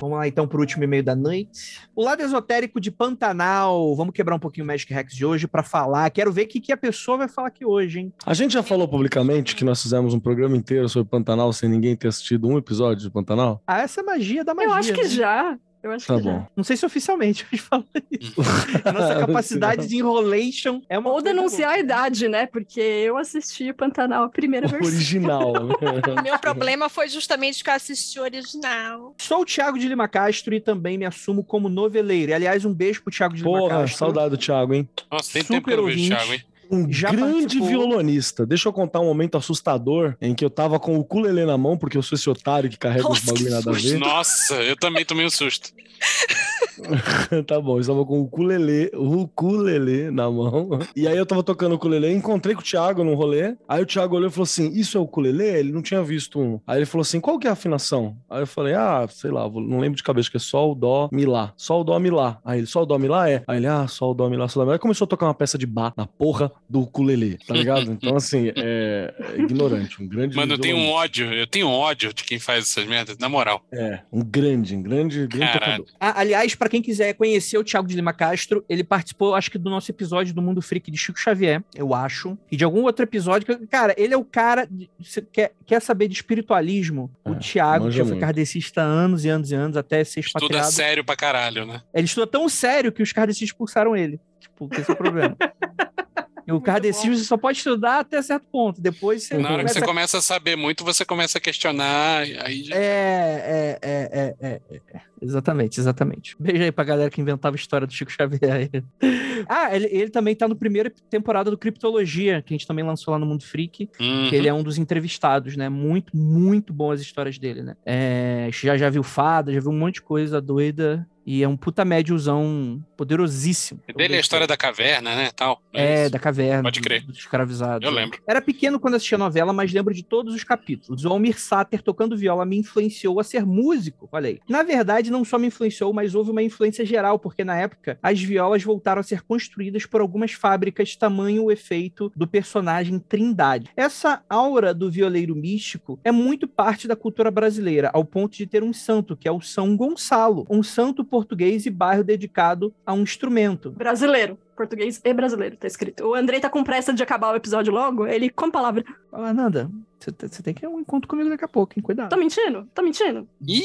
Vamos lá então pro último e-mail da noite. O lado esotérico de Pantanal. Vamos quebrar um pouquinho o Magic Rex de hoje pra falar. Quero ver o que, que a pessoa vai falar aqui hoje, hein? A gente já falou publicamente que nós fizemos um programa inteiro sobre Pantanal sem ninguém ter assistido um episódio de Pantanal? Ah, essa é magia da magia. eu acho que né? já. Eu acho Tá que bom. já. Não sei se oficialmente, mas fala isso. <laughs> A nossa capacidade de enrolation é uma Ou denunciar a idade, né? Porque eu assisti Pantanal a primeira O versão. original. <laughs> O meu problema foi justamente que eu assisti o original. Sou o Thiago de Lima Castro e também me assumo como noveleiro. E, aliás, um beijo pro Thiago de Lima Porra, Castro. saudade do Thiago, hein? Nossa, tem Super tempo que eu não vejo o. Thiago, hein? Um Já grande participou. violonista. Deixa eu contar um momento assustador em que eu tava com o ukulele na mão, porque eu sou esse otário que carrega os bagulho nada a ver. Nossa, eu também tomei um susto. <laughs> <laughs> tá bom, eu estava com o ukulele, o ukulele na mão. E aí eu tava tocando o ukulele, encontrei com o Thiago num rolê. Aí o Thiago olhou e falou assim: Isso é o ukulele? Ele não tinha visto um. Aí ele falou assim: Qual que é a afinação? Aí eu falei: Ah, sei lá, não lembro de cabeça, que é sol, dó, mi, lá. Sol, dó, mi, lá. Aí ele: Sol, dó, mi, lá é. Aí ele: Ah, sol, dó, mi, lá, sol, dó, mi, lá. Aí começou a tocar uma peça de bar na porra do ukulele, tá ligado? Então, assim, é, é ignorante, um grande. Mano, eu tenho um ódio, eu tenho ódio de quem faz essas merdas, na moral. É, um grande, um grande, grande Caralho. tocador. Ah, aliás, pra quem quiser conhecer o Thiago de Lima Castro, ele participou, acho que do nosso episódio do Mundo Freak de Chico Xavier, eu acho, e de algum outro episódio. que- Cara, ele é o cara. Você quer, quer saber de espiritualismo? O É, Thiago, que já foi muito. kardecista há anos e anos e anos, até ser Estuda expatriado. sério pra caralho, né? Ele estuda tão sério que os kardecistas expulsaram ele. Tipo, esse é o problema. <laughs> E o Muito kardecismo você só pode estudar até certo ponto. Depois você Na hora que começa você começa a saber muito, você começa a questionar, aí já... É, é, é, é, é, é. Exatamente, exatamente. Beijo aí pra galera que inventava a história do Chico Xavier. aí. <laughs> ah, ele, ele também tá no primeiro temporada do Criptologia, que a gente também lançou lá no Mundo Freak, Uhum. que ele é um dos entrevistados, né? Muito, muito bom as histórias dele, né? É, já, já viu fada, já viu um monte de coisa doida. E é um puta médiozão poderosíssimo. É dele é a história da caverna, né? Tal. É, isso? da caverna. Pode crer. Dos escravizados. Eu lembro. Era pequeno quando assistia a novela, mas lembro de todos os capítulos. O Almir Sater tocando viola me influenciou a ser músico. Olha aí. Na verdade, não só me influenciou, mas houve uma influência geral, porque na época as violas voltaram a ser construídas por algumas fábricas, tamanho o efeito do personagem Trindade. Essa aura do violeiro místico é muito parte da cultura brasileira, ao ponto de ter um santo, que é o São Gonçalo, um santo português e bairro dedicado a um instrumento. Brasileiro. Português e brasileiro, tá escrito. O Andrei tá com pressa de acabar o episódio logo, ele com a palavra. Fala, Nanda, você te- você tem que ter um encontro comigo daqui a pouco, hein? Cuidado. Tá mentindo? Tá mentindo? Ih,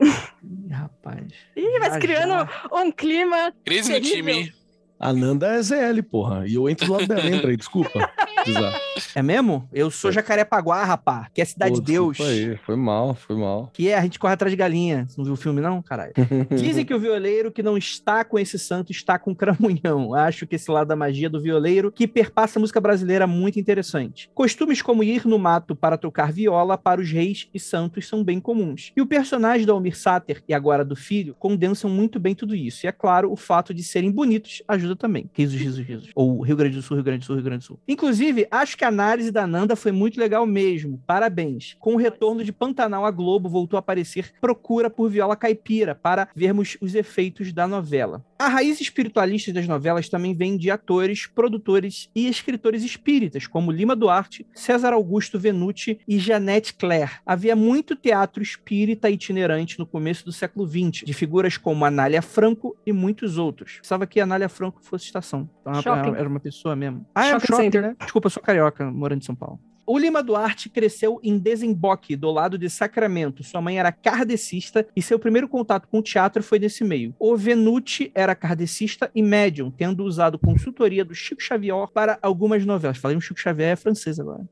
Ih, rapaz. Ih, vai Já, criando já. um clima. crise no time. A Nanda é ZL, porra. E eu entro do lado dela. Entra aí, desculpa. <laughs> É mesmo? Eu sou Jacarepaguá, rapá, que é cidade de Deus. Aí. Foi mal, foi mal. Que é, a gente corre atrás de galinha. Você não viu o filme, não? Caralho. <laughs> Dizem que o violeiro que não está com esse santo está com cramunhão. Acho que esse lado da magia do violeiro que perpassa a música brasileira é muito interessante. Costumes como ir no mato para tocar viola para os reis e santos são bem comuns. E o personagem do Almir Sater e agora do filho condensam muito bem tudo isso. E é claro, o fato de serem bonitos ajuda também. Risos, risos, risos. Ou Rio Grande do Sul, Rio Grande do Sul, Rio Grande do Sul. Inclusive, acho que a análise da Nanda foi muito legal mesmo. Parabéns. Com o retorno de Pantanal, a Globo voltou a aparecer procura por viola caipira para vermos os efeitos da novela. A raiz espiritualista das novelas também vem de atores, produtores e escritores espíritas, como Lima Duarte, César Augusto Venuti e Janete Claire. Havia muito teatro espírita itinerante no começo do século XX, de figuras como Anália Franco e muitos outros. Pensava que Anália Franco fosse estação. Então, era uma pessoa mesmo. Ah, é um Shopping shopping, center. né? Desculpa, eu sou carioca, morando em São Paulo. O Lima Duarte cresceu em Desemboque, do lado de Sacramento. Sua mãe era kardecista e seu primeiro contato com o teatro foi nesse meio. O Venuti era kardecista e médium, tendo usado consultoria do Chico Xavier para algumas novelas. Falei um Chico Xavier é francês agora.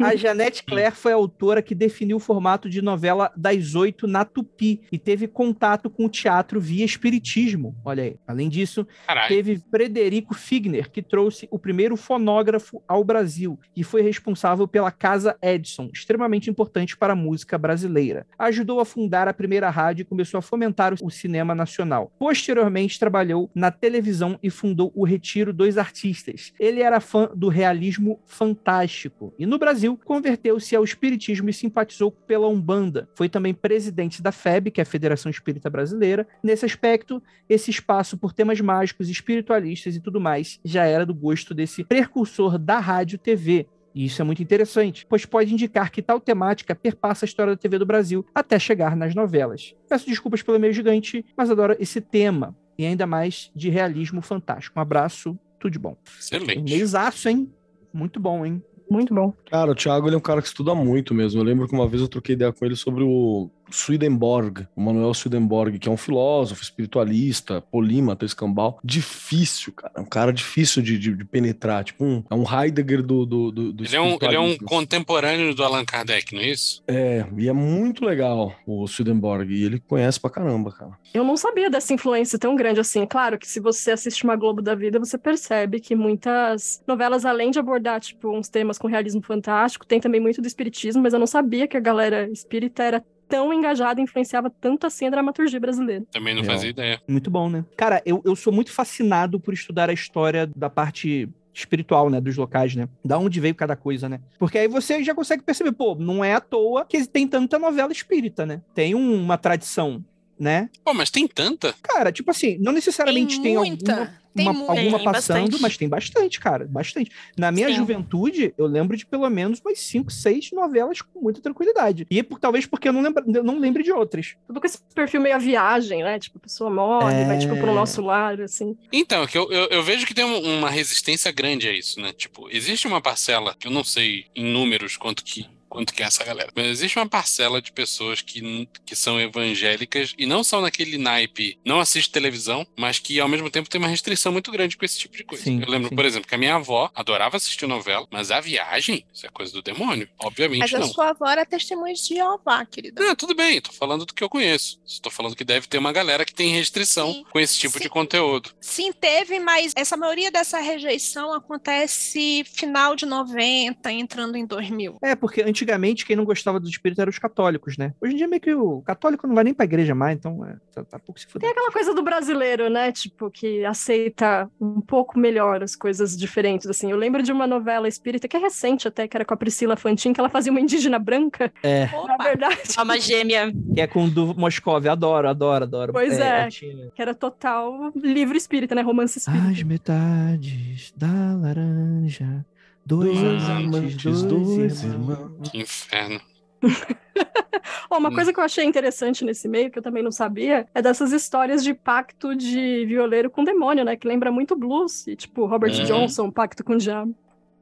A Janete Claire foi a autora que definiu o formato de novela das oito na Tupi e teve contato com o teatro via espiritismo. Olha aí. Além disso, Caralho. teve Frederico Figner, que trouxe o primeiro fonógrafo ao Brasil e foi responsável pela Casa Edison, extremamente importante para a música brasileira. Ajudou a fundar a primeira rádio e começou a fomentar o cinema nacional. Posteriormente, trabalhou na televisão e fundou o Retiro dos Artistas. Ele era fã do realismo fantástico e, no Brasil, converteu-se ao espiritismo e simpatizou pela Umbanda. Foi também presidente da FEB, que é a Federação Espírita Brasileira. Nesse aspecto, esse espaço por temas mágicos, espiritualistas e tudo mais já era do gosto desse precursor da rádio TV. E isso é muito interessante, pois pode indicar que tal temática perpassa a história da TV do Brasil até chegar nas novelas. Peço desculpas pelo meio gigante, mas adoro esse tema e ainda mais de realismo fantástico. Um abraço, tudo de bom. Excelente. Meizaço, hein? Muito bom, hein? Muito bom. Cara, o Thiago ele é um cara que estuda muito mesmo. Eu lembro que uma vez eu troquei ideia com ele sobre o Swedenborg, o Manuel Swedenborg, que é um filósofo, espiritualista, polímata, escambau. Difícil, cara. É um cara difícil de, de- de penetrar. Tipo, um, é um Heidegger do, do, do, do Ele é, um, ele é um contemporâneo do Allan Kardec, não é isso? É, e é muito legal o Swedenborg. E ele conhece pra caramba, cara. Eu não sabia dessa influência tão grande assim. Claro que se você assiste uma Globo da Vida, você percebe que muitas novelas, além de abordar, tipo, uns temas com realismo fantástico, tem também muito do espiritismo, mas eu não sabia que a galera espírita era tão engajada e influenciava tanto assim a dramaturgia brasileira. Também não Real. fazia ideia. Muito bom, né? Cara, eu, eu sou muito fascinado por estudar a história da parte espiritual, né, dos locais, né? Da onde veio cada coisa, né? Porque aí você já consegue perceber, pô, não é à toa que tem tanta novela espírita, né? Tem um- uma tradição, né? Pô, mas tem tanta? Cara, tipo assim, não necessariamente tem, muita. alguma, Tem uma- muita. alguma Tem passando, bastante. mas tem bastante, cara, bastante. Na minha Sim. juventude, eu lembro de pelo menos umas 5, 6 novelas com muita tranquilidade. E por- talvez porque eu não, lembra, eu não lembre de outras. Tudo com esse perfil meio a viagem, né? Tipo, a pessoa morre, É. vai, tipo, pro nosso lar, assim. Então, que eu, eu, eu vejo que tem um- uma resistência grande a isso, né? Tipo, existe uma parcela, que eu não sei em números quanto que, quanto que é essa galera, mas existe uma parcela de pessoas que, que são evangélicas e não são naquele naipe, não assiste televisão, mas que ao mesmo tempo tem uma restrição muito grande com esse tipo de coisa. Sim, eu lembro, sim. por exemplo, que a minha avó adorava assistir novela, mas a viagem, isso é coisa do demônio. Obviamente Mas a não. sua avó era testemunha de Jeová, querida. Não, tudo bem, tô falando do que eu conheço. Estou falando que deve ter uma galera que tem restrição Sim, com esse tipo sim. de conteúdo. Sim, teve, mas essa maioria dessa rejeição acontece final de 90, entrando em 2000. É, porque antigamente antigamente quem não gostava do espírito eram os católicos, né? Hoje em dia meio que o católico não vai nem pra igreja mais, então é, tá, tá pouco se Tem fuder. aquela coisa do brasileiro, né? Tipo, que aceita um pouco melhor as coisas diferentes, assim. Eu lembro de uma novela espírita que é recente até, que era com a Priscila Fantin, que ela fazia uma indígena branca. É, Na Opa, verdade, Alma gêmea. que é com o do Moscov, adoro, adoro, adoro. Pois é. Tina. que era total livro espírita, né? Romance espírita. As metades da laranja, dois, Dois amantes, dois, dois irmãos. irmãos. Que inferno. <laughs> Ó, uma Hum. coisa que eu achei interessante nesse meio, que eu também não sabia, é dessas histórias de pacto de violeiro com demônio, né? Que lembra muito blues. E, tipo, Robert Uhum. Johnson, Pacto com o Diabo.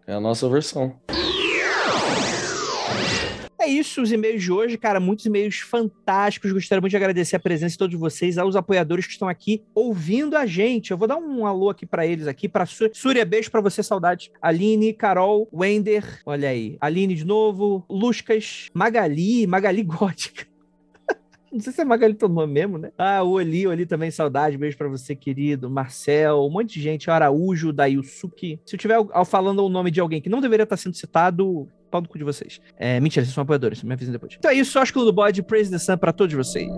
É a nossa versão. É isso, os e-mails de hoje, cara, muitos e-mails fantásticos. Gostaria muito de agradecer a presença de todos vocês, aos apoiadores que estão aqui ouvindo a gente. Eu vou dar um alô aqui pra eles aqui, para Súria, beijo pra você, saudade. Aline, Carol, Wender, olha aí. Aline de novo, Luscas, Magali, Magali <laughs> Gótica. Não sei se é Magali teu nome mesmo, né? Ah, o Oli, Oli também, saudade. Beijo pra você, querido. Marcel, um monte de gente. Araújo, Dailsuki. Se eu tiver al- falando o nome de alguém que não deveria estar sendo citado, pau no cu de vocês. É, mentira, vocês são apoiadores, me avisem depois. Então é isso, Ósculo do Bode, Praise the Sun pra todos vocês.